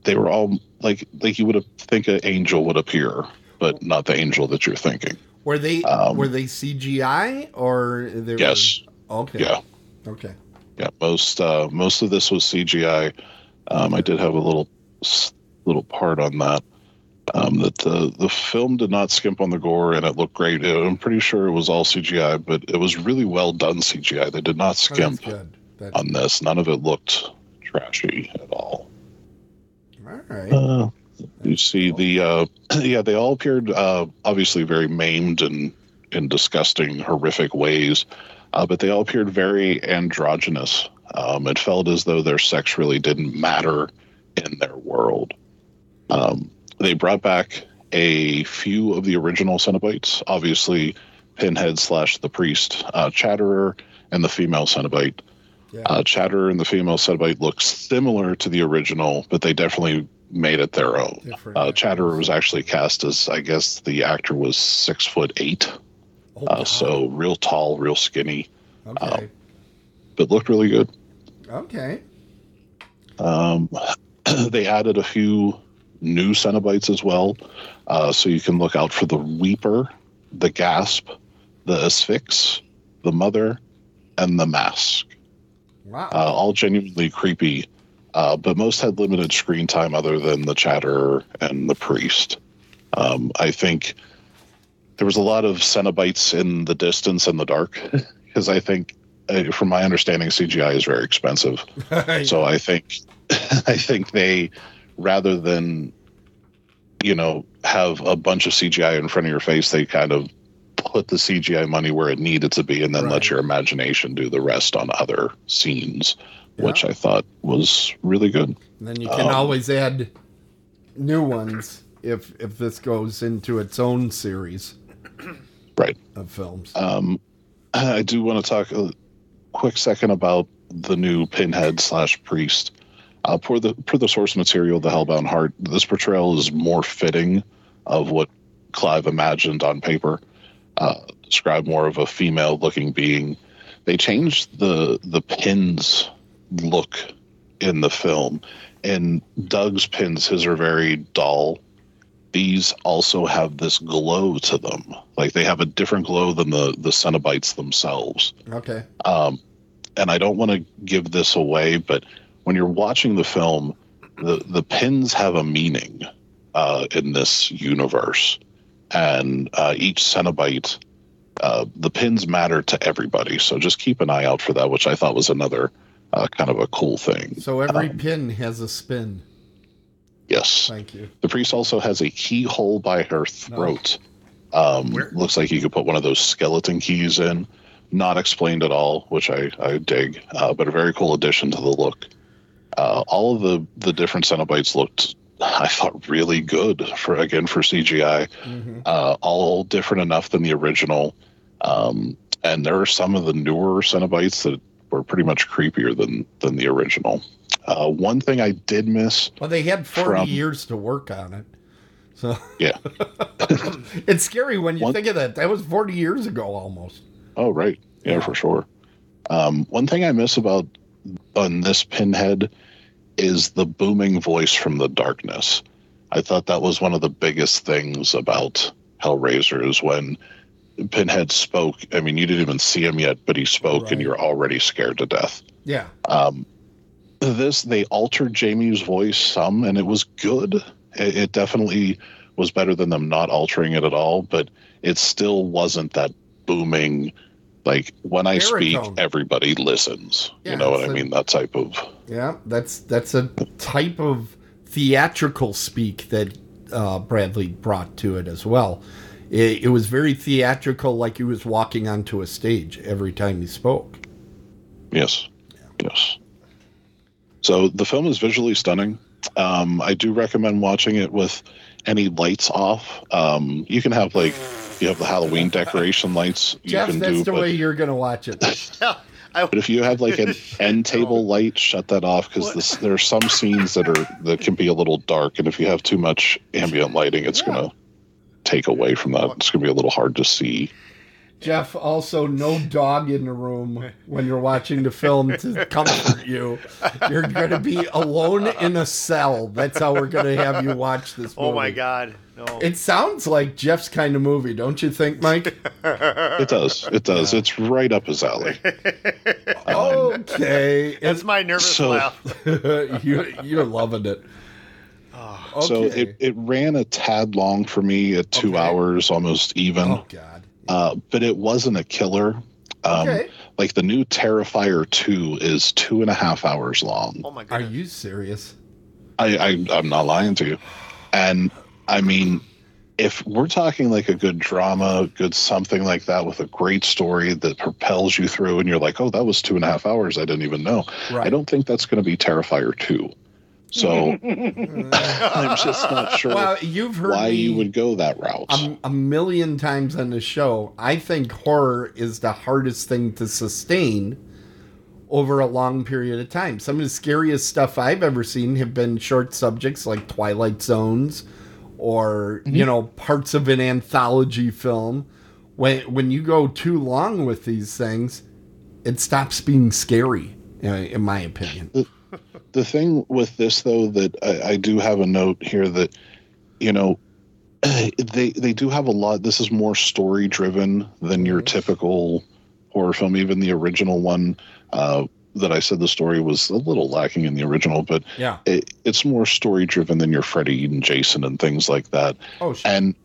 they were all like like you would have think an angel would appear, but not the angel that you're thinking. Were they Um, were they CGI or they Yes. were okay. Yeah. Okay. Yeah, most uh, most of this was CGI. Um, I did have a little little part on that. Um, that the the film did not skimp on the gore and it looked great. I'm pretty sure it was all CGI, but it was really well done CGI. They did not Oh, skimp. That's on this. None of it looked trashy at all. all right. Uh, you see the uh, [clears throat] yeah, they all appeared uh, obviously very maimed and in disgusting, horrific ways, uh, but they all appeared very androgynous. Um, it felt as though their sex really didn't matter in their world. Um, they brought back a few of the original Cenobites, obviously Pinhead slash the priest, uh, Chatterer, and the female Cenobite. Yeah. Uh, Chatterer and the female Cenobite look similar to the original, but they definitely made it their own. Uh. Chatterer was actually cast as, I guess, the actor was six foot eight, Oh, uh, wow. so real tall, real skinny, okay. but looked really good. okay. Um, [clears throat] they added a few new Cenobites as well, uh, so you can look out for the Weeper, the Gasp, the Asphyx, the Mother, and the Masque. Wow. Uh, all genuinely creepy, uh, but most had limited screen time other than the Chatterer and the Priest. Um, I think there was a lot of Cenobites in the distance and the dark, [laughs] because I think, uh, from my understanding, CGI is very expensive. [laughs] So I think [laughs] I think they rather than you know have a bunch of CGI in front of your face, they kind of put the CGI money where it needed to be and then Right. let your imagination do the rest on other scenes, which I thought was really good. And then you can Um, always add new ones if if this goes into its own series [clears throat] Right. of films. Um, I do want to talk a quick second about the new Pinhead slash Priest. Uh, per the per the source material, the Hellbound Heart, this portrayal is more fitting of what Clive imagined on paper. Uh, describe more of a female-looking being. They changed the the pins look in the film, and Doug's pins, his are very dull these also have this glow to them. Like they have a different glow than the the Cenobites themselves. Okay. Um, and I don't want to give this away, but when you're watching the film, the the pins have a meaning uh, in this universe, and uh, each Cenobite, uh, the pins matter to everybody. So just keep an eye out for that, which I thought was another uh, kind of a cool thing. So every Um, pin has a spin. Yes. Thank you. The priest also has a keyhole by her throat. Um, Where? looks like you could put one of those skeleton keys in. Not explained at all, which I, I dig, uh, but a very cool addition to the look. Uh, all of the, the different Cenobites looked, I thought, really good for again for CGI. Mhm. Uh, all different enough than the original, um, and there are some of the newer Cenobites that were pretty much creepier than than the original. Uh, one thing I did miss Well, they had 40 From- years to work on it. So Yeah. [laughs] it's scary when you One- think of that. That was 40 years ago almost. Oh, right. Yeah, Yeah. for sure. Um, one thing I miss about on this pinhead is the booming voice from the darkness. I thought that was one of the biggest things about Hellraiser is when Pinhead spoke. I mean, you didn't even see him yet, but he spoke, and you're already scared to death. Yeah. Um, this they altered Jamie's voice some, and it was good. It, it definitely was better than them not altering it at all, but it still wasn't that booming. Like when I speak, everybody listens. Yeah, you know what I mean? That type of. Yeah, that's that's a type of theatrical speak that uh, Bradley brought to it as well. It, it was very theatrical, like he was walking onto a stage every time he spoke. Yes. Yes. So the film is visually stunning. Um, I do recommend watching it with any lights off. Um, you can have like you have the Halloween [laughs] decoration lights. You Jeff, can that's do, the but, way you're going to watch it. [laughs] [laughs] But if you have like an end table light, shut that off because there are some scenes that are that can be a little dark, and if you have too much ambient lighting, it's gonna take away from that. It's gonna be a little hard to see. Jeff, also no dog in the room when you're watching the film to comfort you. You're going to be alone in a cell. That's how we're going to have you watch this movie. oh my God, no. It sounds like Jeff's kind of movie, don't you think, Mike? [laughs] It does. It does. It's right up his alley. [laughs] Okay. That's my nervous so- laugh. [laughs] you, you're loving it. Okay. So it, it ran a tad long for me at two Okay. hours, almost even. oh, God. Uh, but it wasn't a killer. Um, Okay. Like the new Terrifier 2 is two and a half hours long. Oh my God. Are you serious? I, I I'm not lying to you. And I mean, if we're talking like a good drama, good something like that with a great story that propels you through, and you're like, oh, that was two and a half hours. I didn't even know. Right. I don't think that's going to be Terrifier 2. So [laughs] [laughs] I'm just not sure Well, you've heard why me you would go that route. a, a million times on the show. I think horror is the hardest thing to sustain over a long period of time. Some of the scariest stuff I've ever seen have been short subjects like Twilight Zones or, you know, parts of an anthology film. When when you go too long with these things, it stops being scary, uh, in my opinion. the thing with this though that I, I do have a note here that you know [clears throat] they they do have a lot this is more story driven than your typical horror film even the original one uh that I said the story was a little lacking in the original, but Yeah. it, it's more story driven than your Freddy and Jason and things like that. Oh, shit. And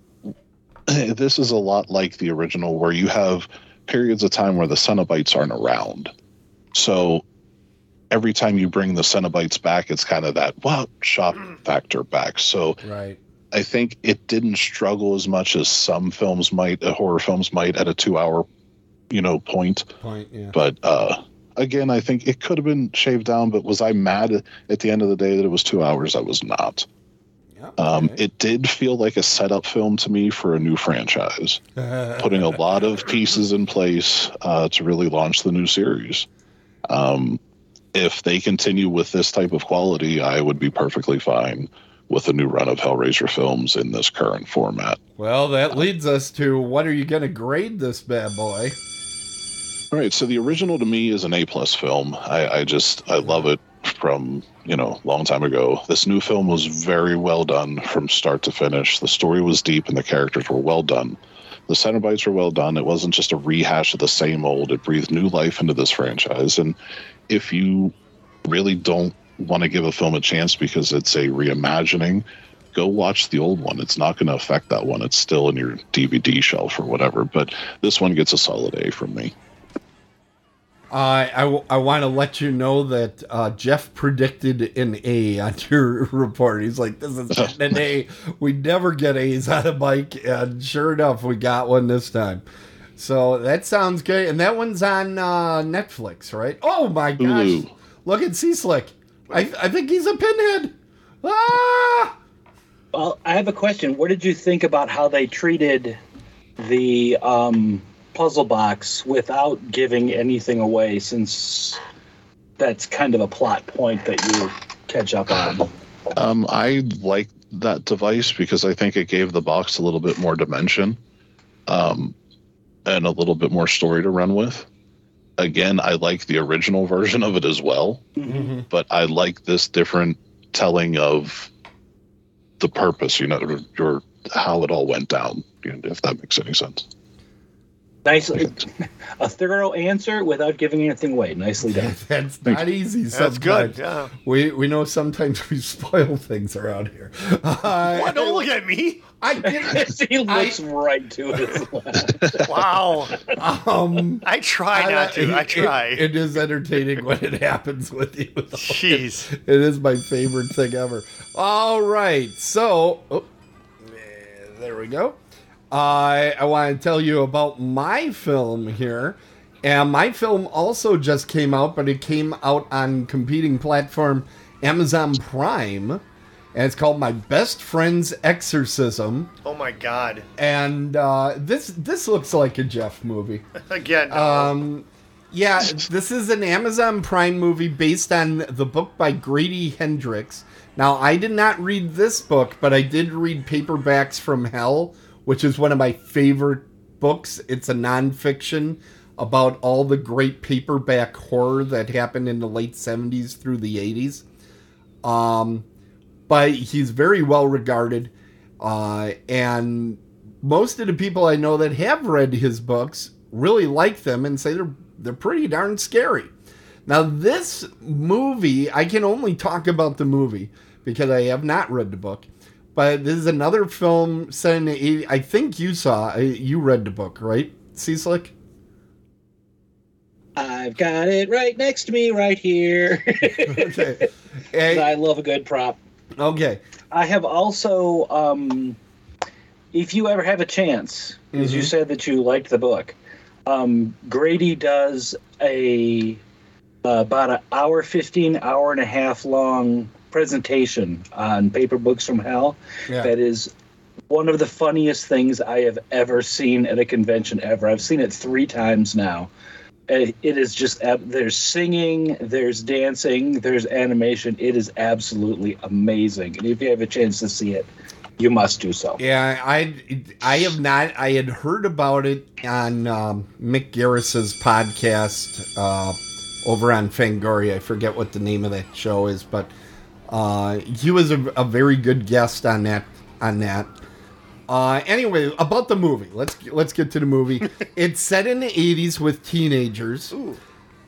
[laughs] this is a lot like the original, where you have periods of time where the Cenobites aren't around. So every time you bring the Cenobites back, it's kind of that wow shock factor back. So right. I think it didn't struggle as much as some films might, uh, horror films might, at a two-hour, you know, point. Point. Yeah. But uh, again, I think it could have been shaved down. But was I mad at the end of the day that it was two hours? I was not. Yeah, Um. It did feel like a setup film to me for a new franchise, [laughs] putting a lot of pieces in place uh, to really launch the new series. Um, if they continue with this type of quality, I would be perfectly fine with a new run of Hellraiser films in this current format. Well, that leads us to what are you going to grade this bad boy? All right, so the original to me is an A plus film. I, I just I love it from you know long time ago. This new film was very well done from start to finish. The story was deep and the characters were well done. The Cenobites were well done. It wasn't just a rehash of the same old. It breathed new life into this franchise. And if you really don't want to give a film a chance because it's a reimagining, go watch the old one. It's not going to affect that one. It's still in your DVD shelf or whatever. But this one gets a solid A from me. Uh, I, w- I want to let you know that uh, Jeff predicted an A on [laughs] your report. He's like, this is an A. We never get A's on a bike. And sure enough, we got one this time. So that sounds good. And that one's on uh, Netflix, right? Oh my gosh. Hulu. Look at Cieslak. I, I think he's a pinhead. Ah! Well, I have a question. What did you think about how they treated the um, puzzle box without giving anything away? Since that's kind of a plot point that you catch up on. Um, I like that device because I think it gave the box a little bit more dimension, um, and a little bit more story to run with. Again, I like the original version of it as well, but I like this different telling of the purpose. You know, your how it all went down. If that makes any sense. Nicely, a thorough answer without giving anything away. Nicely done. [laughs] That's not easy. That's good, yeah. We we know sometimes we [laughs] spoil things around here. [laughs] Uh, What? Don't look at me. I didn't. he looks right to it as well. Wow. Um, I try not to. I it- try. it is entertaining when it happens with you. though. Jeez. It is my favorite thing ever. All right, so oh, there we go. I I want to tell you about my film here, and my film also just came out, but it came out on competing platform Amazon Prime, and it's called My Best Friend's Exorcism. Oh my God. And uh, this this looks like a Jeff movie. [laughs] Again. no. Um, yeah, this is an Amazon Prime movie based on the book by Grady Hendrix. Now, I did not read this book, but I did read Paperbacks from Hell, which is one of my favorite books. It's a nonfiction about all the great paperback horror that happened in the late 70s through the 80s. Um, but he's very well regarded. Uh, and most of the people I know that have read his books really like them and say they're they're pretty darn scary. Now this movie, I can only talk about the movie because I have not read the book. But this is another film set in the 80s. I think you saw, uh, you read the book, right, Cieslak? I've got it right next to me, right here. [laughs] Okay. [laughs] Eh, I love a good prop. okay. I have also, um, if you ever have a chance, because you said that you liked the book, um, Grady does a uh, about an hour, fifteen, hour and a half long presentation on Paperbacks from Hell. Yeah. That is one of the funniest things I have ever seen at a convention ever. I've seen it three times now. Uh, It is just there's singing, there's dancing, there's animation. It is absolutely amazing. And if you have a chance to see it, you must do so. Yeah, I I have not. I had heard about it on um, Mick Garris's podcast uh, over on Fangoria. I forget what the name of that show is, but uh, he was a, a very good guest on that on that. Uh, anyway, about the movie. Let's let's get to the movie. [laughs] it's set in the '80s with teenagers,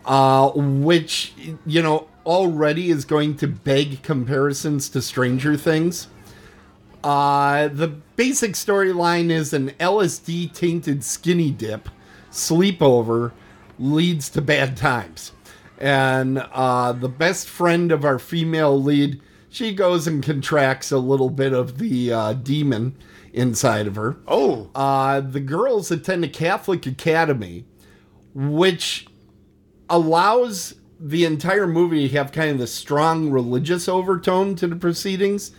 uh, which you know already is going to beg comparisons to Stranger Things. Uh, the basic storyline is an LSD tainted skinny dip sleepover leads to bad times. And uh, the best friend of our female lead, she goes and contracts a little bit of the uh, demon inside of her. oh. Uh, the girls attend a Catholic academy, which allows the entire movie to have kind of the strong religious overtone to the proceedings,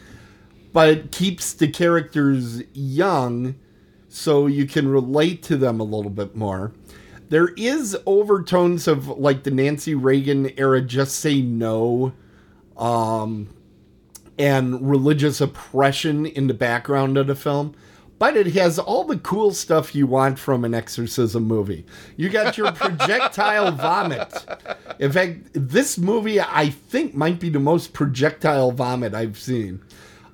but keeps the characters young so you can relate to them a little bit more. There is overtones of like the Nancy Reagan era just say no um and religious oppression in the background of the film. But it has all the cool stuff you want from an exorcism movie. You got your [laughs] projectile vomit. In fact, this movie I think might be the most projectile vomit I've seen.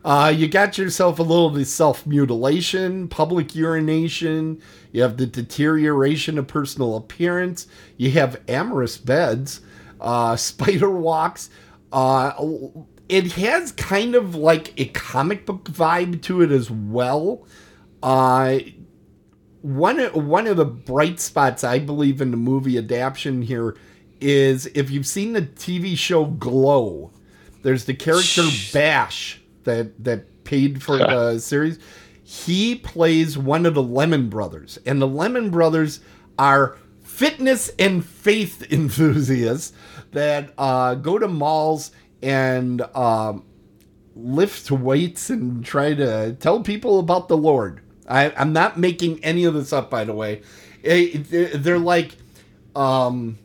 Uh, you got yourself a little self mutilation, public urination. You have the deterioration of personal appearance. You have amorous beds, uh, [laughs] spider walks. Uh, it has kind of like a comic book vibe to it as well. Uh, one one of the bright spots I believe in the movie adaptation here is if you've seen the TV show Glow, there's the character Bash that that paid for the [laughs] series. He plays one of the Lemon Brothers, and the Lemon Brothers are fitness and faith [laughs] enthusiasts that uh, go to malls and um, lift weights and try to tell people about the Lord. I, I'm not making any of this up, by the way. They're like um,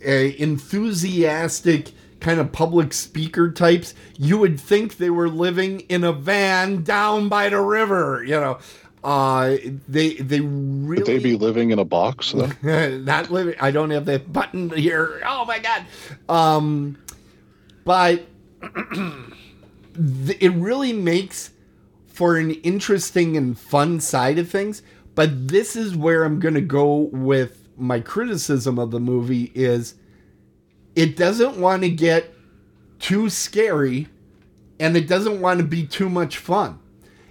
enthusiastic kind of public speaker types. You would think they were living in a van down by the river. You know, uh, they they really Would they be living in a box though? [laughs] not living. I don't have that button here. Oh my god. Um, but [clears throat] it really makes for an interesting and fun side of things. But this is where I'm going to go with my criticism of the movie is it doesn't want to get too scary and it doesn't want to be too much fun.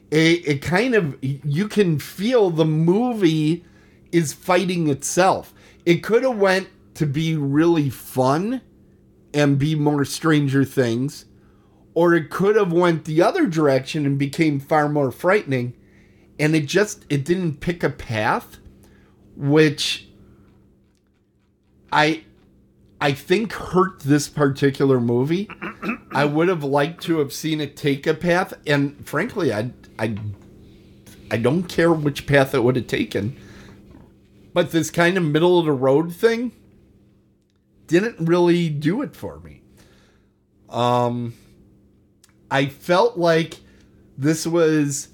It, it kind of you can feel the movie is fighting itself. It could have went to be really fun and be more Stranger Things, or it could have went the other direction and became far more frightening. And it just it didn't pick a path, which I I think hurt this particular movie. I would have liked to have seen it take a path, and frankly, I I I don't care which path it would have taken. But this kind of middle of the road thing didn't really do it for me. Um I felt like this was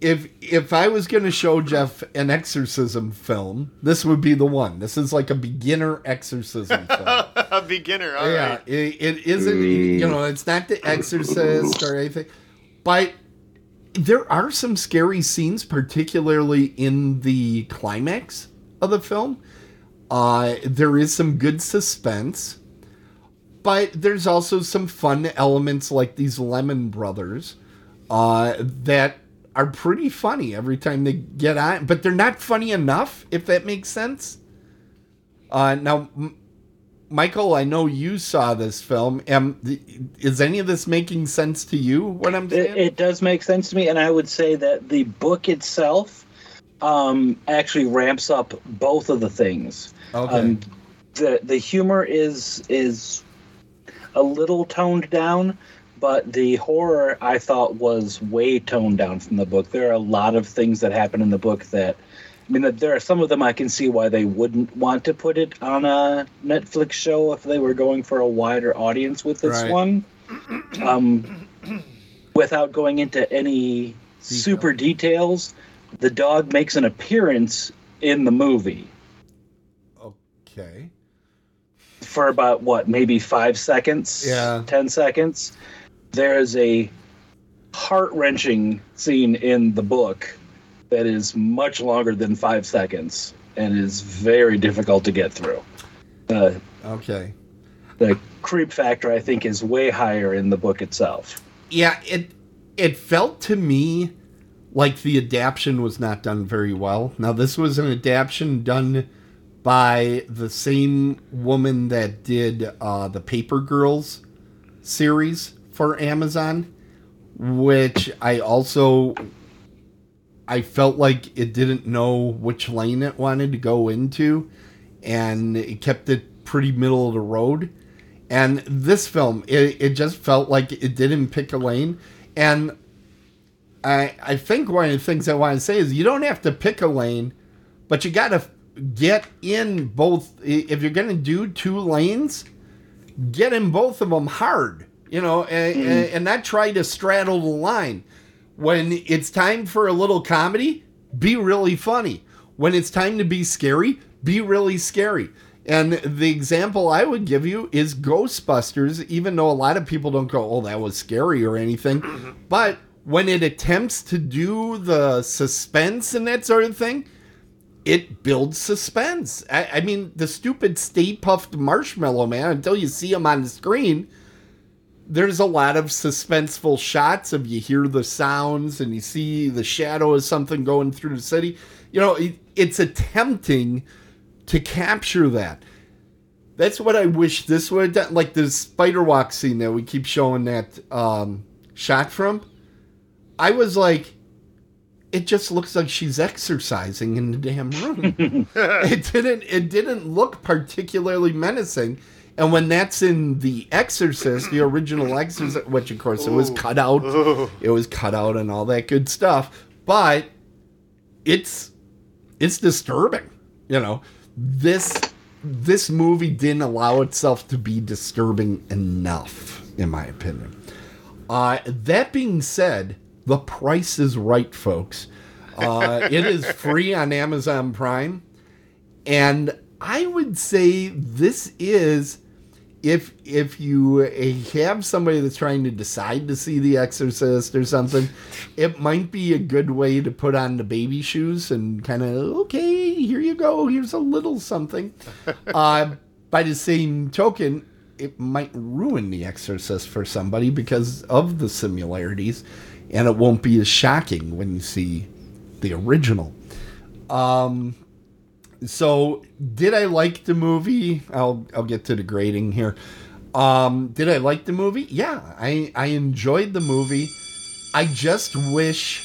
if if I was going to show Jeff an exorcism film, this would be the one. This is like a beginner exorcism [laughs] film. a beginner. All yeah, right. it, it isn't. You know, it's not The Exorcist or anything, but there are some scary scenes, particularly in the climax of the film. Uh, there is some good suspense, but there's also some fun elements like these Lemon Brothers uh, that are pretty funny every time they get on, but they're not funny enough, if that makes sense. Uh, now, M- Michael, I know you saw this film. Th- is any of this making sense to you? What I'm saying? It, it does make sense to me, and I would say that the book itself um, actually ramps up both of the things. okay. Um, the the humor is is a little toned down, but the horror I thought was way toned down from the book. There are a lot of things that happen in the book that I mean, there are some of them I can see why they wouldn't want to put it on a Netflix show if they were going for a wider audience with this Right. one. Um, without going into any super details, the dog makes an appearance in the movie okay. for about what maybe five seconds Yeah. ten seconds there's a heart-wrenching scene in the book that is much longer than five seconds and is very difficult to get through uh, Okay. the creep factor i think is way higher in the book itself Yeah, it it felt to me like the adaptation was not done very well. Now this was an adaptation done by the same woman that did uh, the Paper Girls series for Amazon, which I also I felt like it didn't know which lane it wanted to go into, and it kept it pretty middle of the road. And this film, it, it just felt like it didn't pick a lane. And I I think one of the things I want to say is you don't have to pick a lane, but you got to get in both. If you're going to do two lanes, get in both of them hard, you know, hmm. and, and, and not try to straddle the line. When it's time for a little comedy, be really funny. When it's time to be scary, be really scary. And the example I would give you is Ghostbusters, even though a lot of people don't go, oh, that was scary or anything. Mm-hmm. But when it attempts to do the suspense and that sort of thing, it builds suspense. I, I mean, the stupid Stay Puft Marshmallow Man, until you see him on the screen, there's a lot of suspenseful shots of you hear the sounds and you see the shadow of something going through the city. You know, it, it's attempting to capture that. That's what I wish this would have done. Like the spider walk scene that we keep showing that um, shot from. I was like, it just looks like she's exercising in the damn room. [laughs] it didn't. It didn't look particularly menacing. And when that's in The Exorcist, the original Exorcist, which of course it was cut out, it was cut out and all that good stuff. But it's it's disturbing. You know, this this movie didn't allow itself to be disturbing enough, in my opinion. Uh, that being said, the price is right, folks. Uh, it is free on Amazon Prime, and I would say this is if if you uh, have somebody that's trying to decide to see The Exorcist or something, it might be a good way to put on the baby shoes and kind of okay, here you go, here's a little something. [laughs] uh, by the same token, it might ruin The Exorcist for somebody because of the similarities, and it won't be as shocking when you see the original. Um, so did I like the movie? I'll I'll get to the grading here. Um, did I like the movie? Yeah, I I enjoyed the movie. I just wish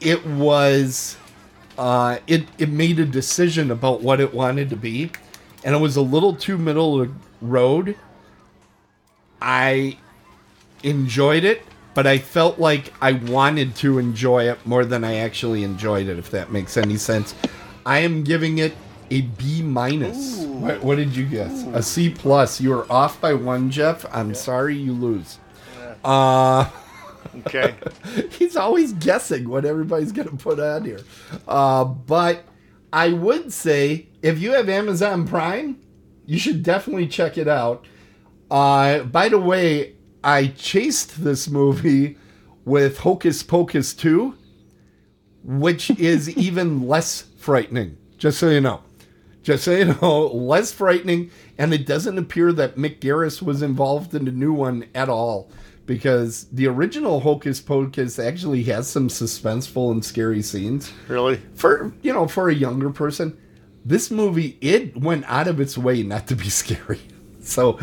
it was uh, it it made a decision about what it wanted to be, and it was a little too middle of the road. I enjoyed it, but I felt like I wanted to enjoy it more than I actually enjoyed it. If that makes any sense, I am giving it a B minus. What, what did you guess? A C plus. You are off by one, Jeff. I'm sorry, you lose. Uh Okay. [laughs] he's always guessing what everybody's going to put on here. Uh, but I would say if you have Amazon Prime, you should definitely check it out. Uh, by the way, I chased this movie with Hocus Pocus 2, which is [laughs] even less frightening, just so you know. Just so you know, [laughs] less frightening, and it doesn't appear that Mick Garris was involved in the new one at all because the original Hocus Pocus actually has some suspenseful and scary scenes really? for you know for a younger person. This movie it went out of its way not to be [laughs] scary. So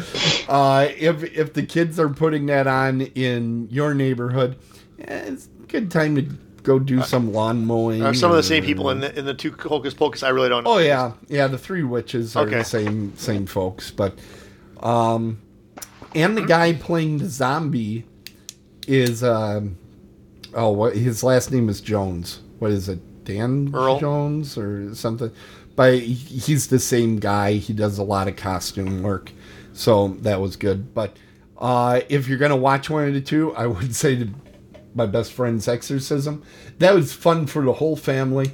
uh, if if the kids are putting that on in your neighborhood, eh, it's a good time to go do some lawn mowing. Are some of the same people in the in the two Hocus Pocus? I really don't know. Oh yeah, yeah. The three witches are Okay. the same same folks, but um, and the guy playing the zombie is um, oh what his last name is Jones. What is it, Dan Earl? Jones or something? But he's the same guy. He does a lot of costume work, so that was good. But uh, if you're gonna watch one of the two, I would [laughs] say to my best friend's exorcism. That was fun for the whole family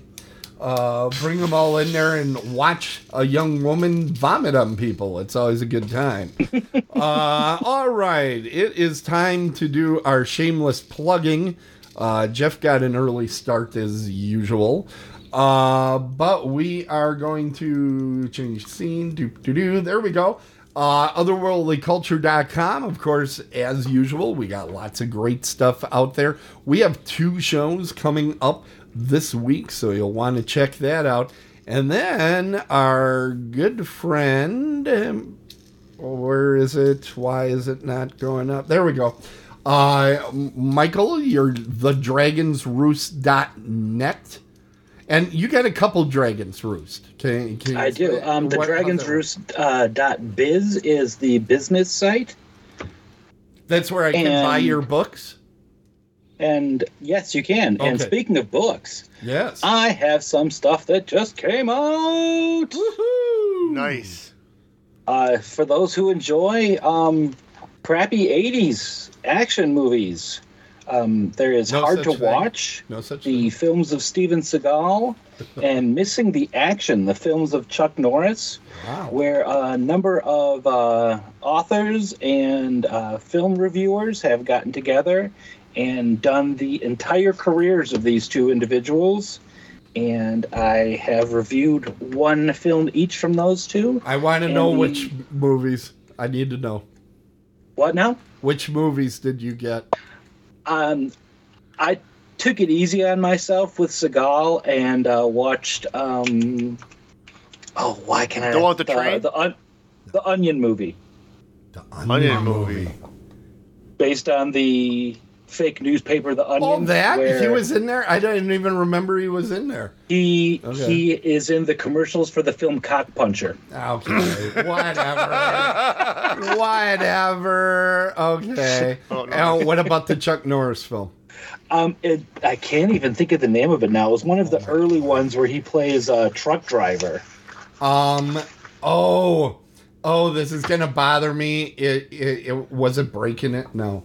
uh, bring them all in there and watch a young woman vomit on people. It's always a good time. [laughs] uh, all right, it is time to do our shameless plugging. Uh, Jeff got an early start as usual. Uh, but we are going to change scene. Do, do, do. There we go. Uh, otherworldlyculture.com, of course, as usual. We got lots of great stuff out there. We have two shows coming up this week, so you'll want to check that out. And then our good friend, um, where is it? Why is it not going up? There we go. Uh, Michael, you're thedragonsroost.net. And you got a couple Dragons Roost. Can, can I do. Um, the what- Dragons how Roost uh, dot biz is the business site, That's where I can buy your books? and yes, you can. And speaking of books, Yes. I have some stuff that just came out. Woohoo! Nice. Uh, for those who enjoy um, crappy '80s action movies, um, there is No Hard to thing. Watch, No the thing. films of Steven Seagal, [laughs] and Missing the Action, the films of Chuck Norris. Wow. where a number of uh, authors and uh, film reviewers have gotten together and done the entire careers of these two individuals. And I have reviewed one film each from those two. I want to know which movies. I need to know. What now? Which movies did you get? Um, I took it easy on myself with Seagal and uh, watched. Um, oh, why can I? The one with the train? The, on- the Onion movie. The Onion movie. based on the fake newspaper The Onion. Oh, that he was in there. I didn't even remember he was in there. he Okay. he is in the commercials for the film Cock Puncher. Okay, whatever, [laughs] whatever. Okay. Oh, no. Now, what about the Chuck Norris film? Um, it, I can't even think of the name of it now. It was one of Oh the early ones where he plays a truck driver. Um. Oh. Oh, this is gonna bother me. It. It, it was it breaking it? No.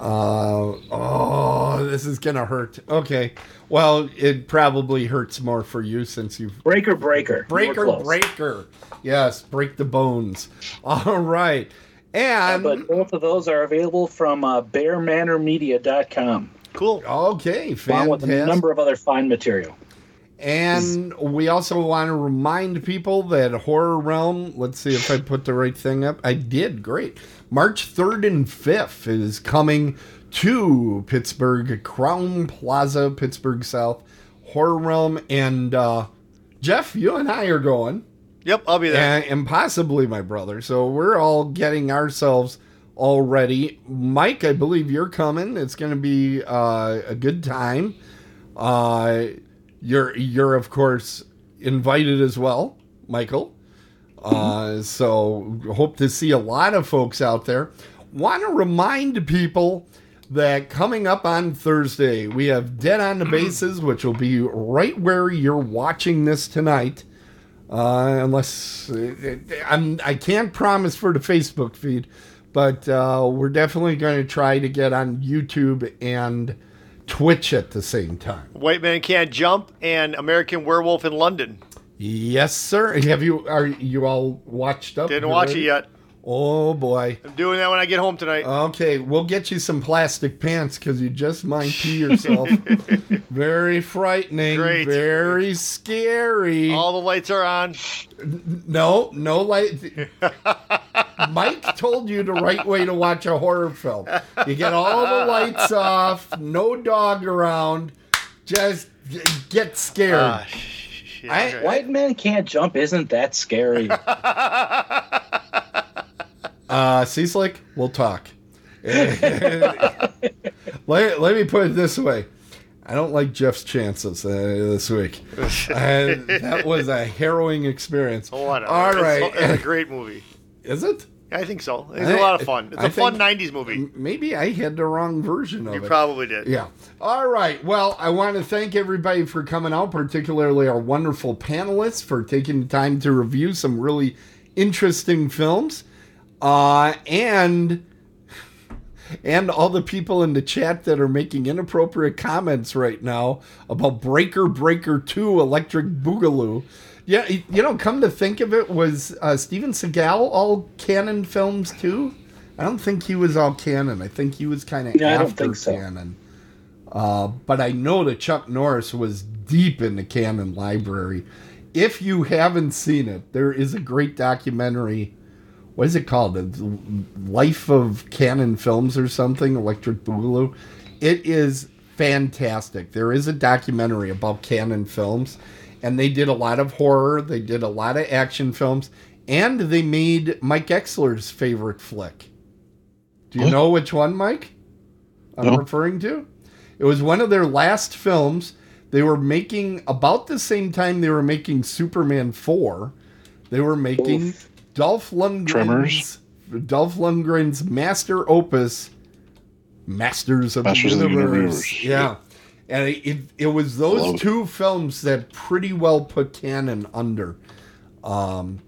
Uh. Oh, this is gonna hurt. Okay. Well, it probably hurts more for you since you've Breaker Breaker. You breaker breaker. Yes, break the bones. [laughs] All right, and But both of those are available from uh, BearManorMedia.com, Cool. okay, along with a number of other fine material. And we also want to remind people that Horror Realm, let's see if I put the right thing up. I did, great. March 3rd and 5th is coming to Pittsburgh, Crown Plaza, Pittsburgh South, Horror Realm. And uh, Jeff, you and I are going, Yep, I'll be there. and, and possibly my brother. So we're all getting ourselves all ready. Mike, I believe you're coming. It's going to be uh, a good time. Uh, you're you're of course invited as well, Michael. Uh, so hope to see a lot of folks out there. Want to remind people that coming up on Thursday we have Dead on the [clears throat] Bases, which will be right where you're watching this tonight. Uh, unless I'm, I can't promise for the Facebook feed, but uh, we're definitely going to try to get on YouTube and Twitch at the same time. White Man Can't Jump and American Werewolf in London. Yes, sir. Have you are you all watched up? Didn't watch it yet. Oh boy. I'm doing that when I get home tonight. Okay, we'll get you some plastic pants because you just might pee yourself. [laughs] very frightening. Great. Very scary. All the lights are on. No, no light. [laughs] Mike told you the right way to watch a horror film. You get all the lights [laughs] off, no dog around, just get scared. Ah, shit. I- Okay. White Man Can't Jump isn't that scary. [laughs] Uh, Cieslak, we'll talk. [laughs] let, let me put it this way. I don't like Jeff's chances uh, this week. And [laughs] that was a harrowing experience. Whatever. All It's- right. It's, a great movie. Is it? I think so. It's I- a lot of fun. It's a I fun 90s movie. Maybe I had the wrong version of You it. probably did. Yeah. All right. Well, I want to thank everybody for coming out, particularly our wonderful panelists for taking the time to review some really interesting films. Uh, and [laughs] and all the people in the chat that are making inappropriate comments right now about Breaker Breaker 2 Electric Boogaloo. Yeah, you know, come to think of it, was uh, Steven Seagal all Cannon films too? I don't think he was all Cannon. I think he was kind of Yeah, I don't after so. Cannon. Uh, but I know that Chuck Norris was deep in the Cannon library. If you haven't seen it, there is a great documentary. What is it called? The Life of Cannon Films or something? Electric Boogaloo. It is fantastic. There is a documentary about Cannon films, and they did a lot of horror. They did a lot of action films, and they made Mike Exler's favorite flick. Do you What? know which one, Mike? I'm No. referring to. It was one of their last films. They were making about the same time they were making Superman 4. They were making Oof. Dolph Lundgren's Tremors? Dolph Lundgren's master opus Masters of Masters the of the Universe. Universe. Yeah. And it, it, was those two films that pretty well put Cannon under. Um,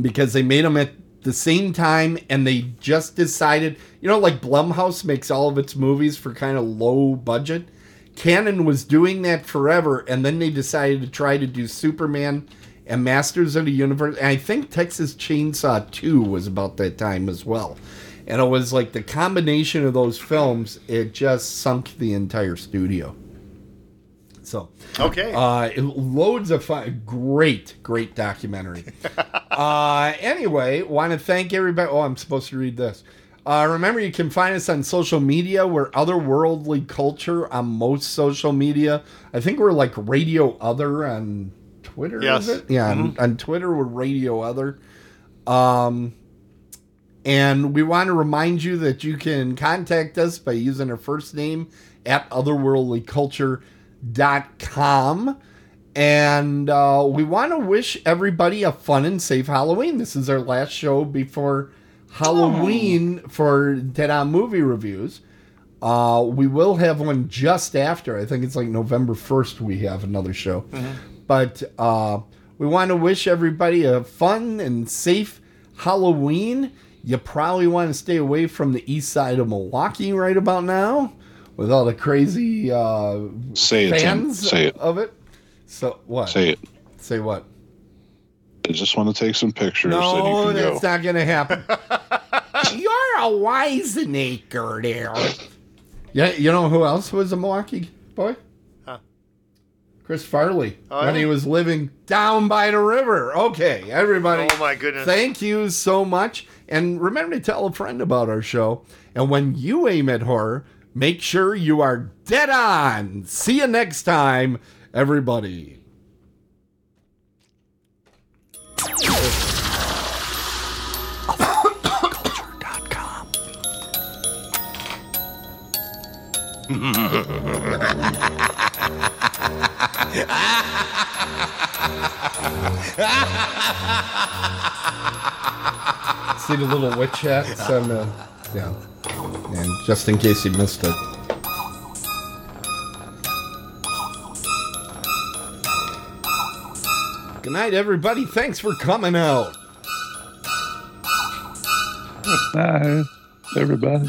because they made them at the same time and they just decided, you know, like Blumhouse makes all of its movies for kind of low budget. Cannon was doing that forever and then they decided to try to do Superman and Masters of the Universe. And I think Texas Chainsaw 2 was about that time as well. And it was like the combination of those films, it just sunk the entire studio. So, Okay. uh, loads of fun. Great, great documentary. [laughs] uh, anyway, want to thank everybody. Oh, I'm supposed to read this. Uh, remember, you can find us on social media. We're Otherworldly Culture on most social media. I think we're like Radio Other on Twitter. Yes. Is it? Yeah, on, on Twitter, we're Radio Other. Um, and we want to remind you that you can contact us by using our first name at otherworldlyculture.com. And uh, we want to wish everybody a fun and safe Halloween. This is our last show before Halloween for Dead On Movie Reviews. Uh, we will have one just after. I think it's like November 1st, we have another show. But uh, we want to wish everybody a fun and safe Halloween. You probably want to stay away from the east side of Milwaukee right about now. With all the crazy uh, Say it, fans Say it. of it. So what? Say it. Say what? I just want to take some pictures. then you No, can that's go. not going to happen. [laughs] You're a wiseacre there. Yeah, you know who else was a Milwaukee boy? Huh. Chris Farley Oh, when yeah. he was living down by the river. Okay, everybody. Oh my goodness. Thank you so much. And remember to tell a friend about our show. And when you aim at horror, make sure you are dead on. See you next time, everybody. [laughs] See the little witch hats on the. Yeah. And just in case you missed it. Good night, everybody. Thanks for coming out. Bye, everybody.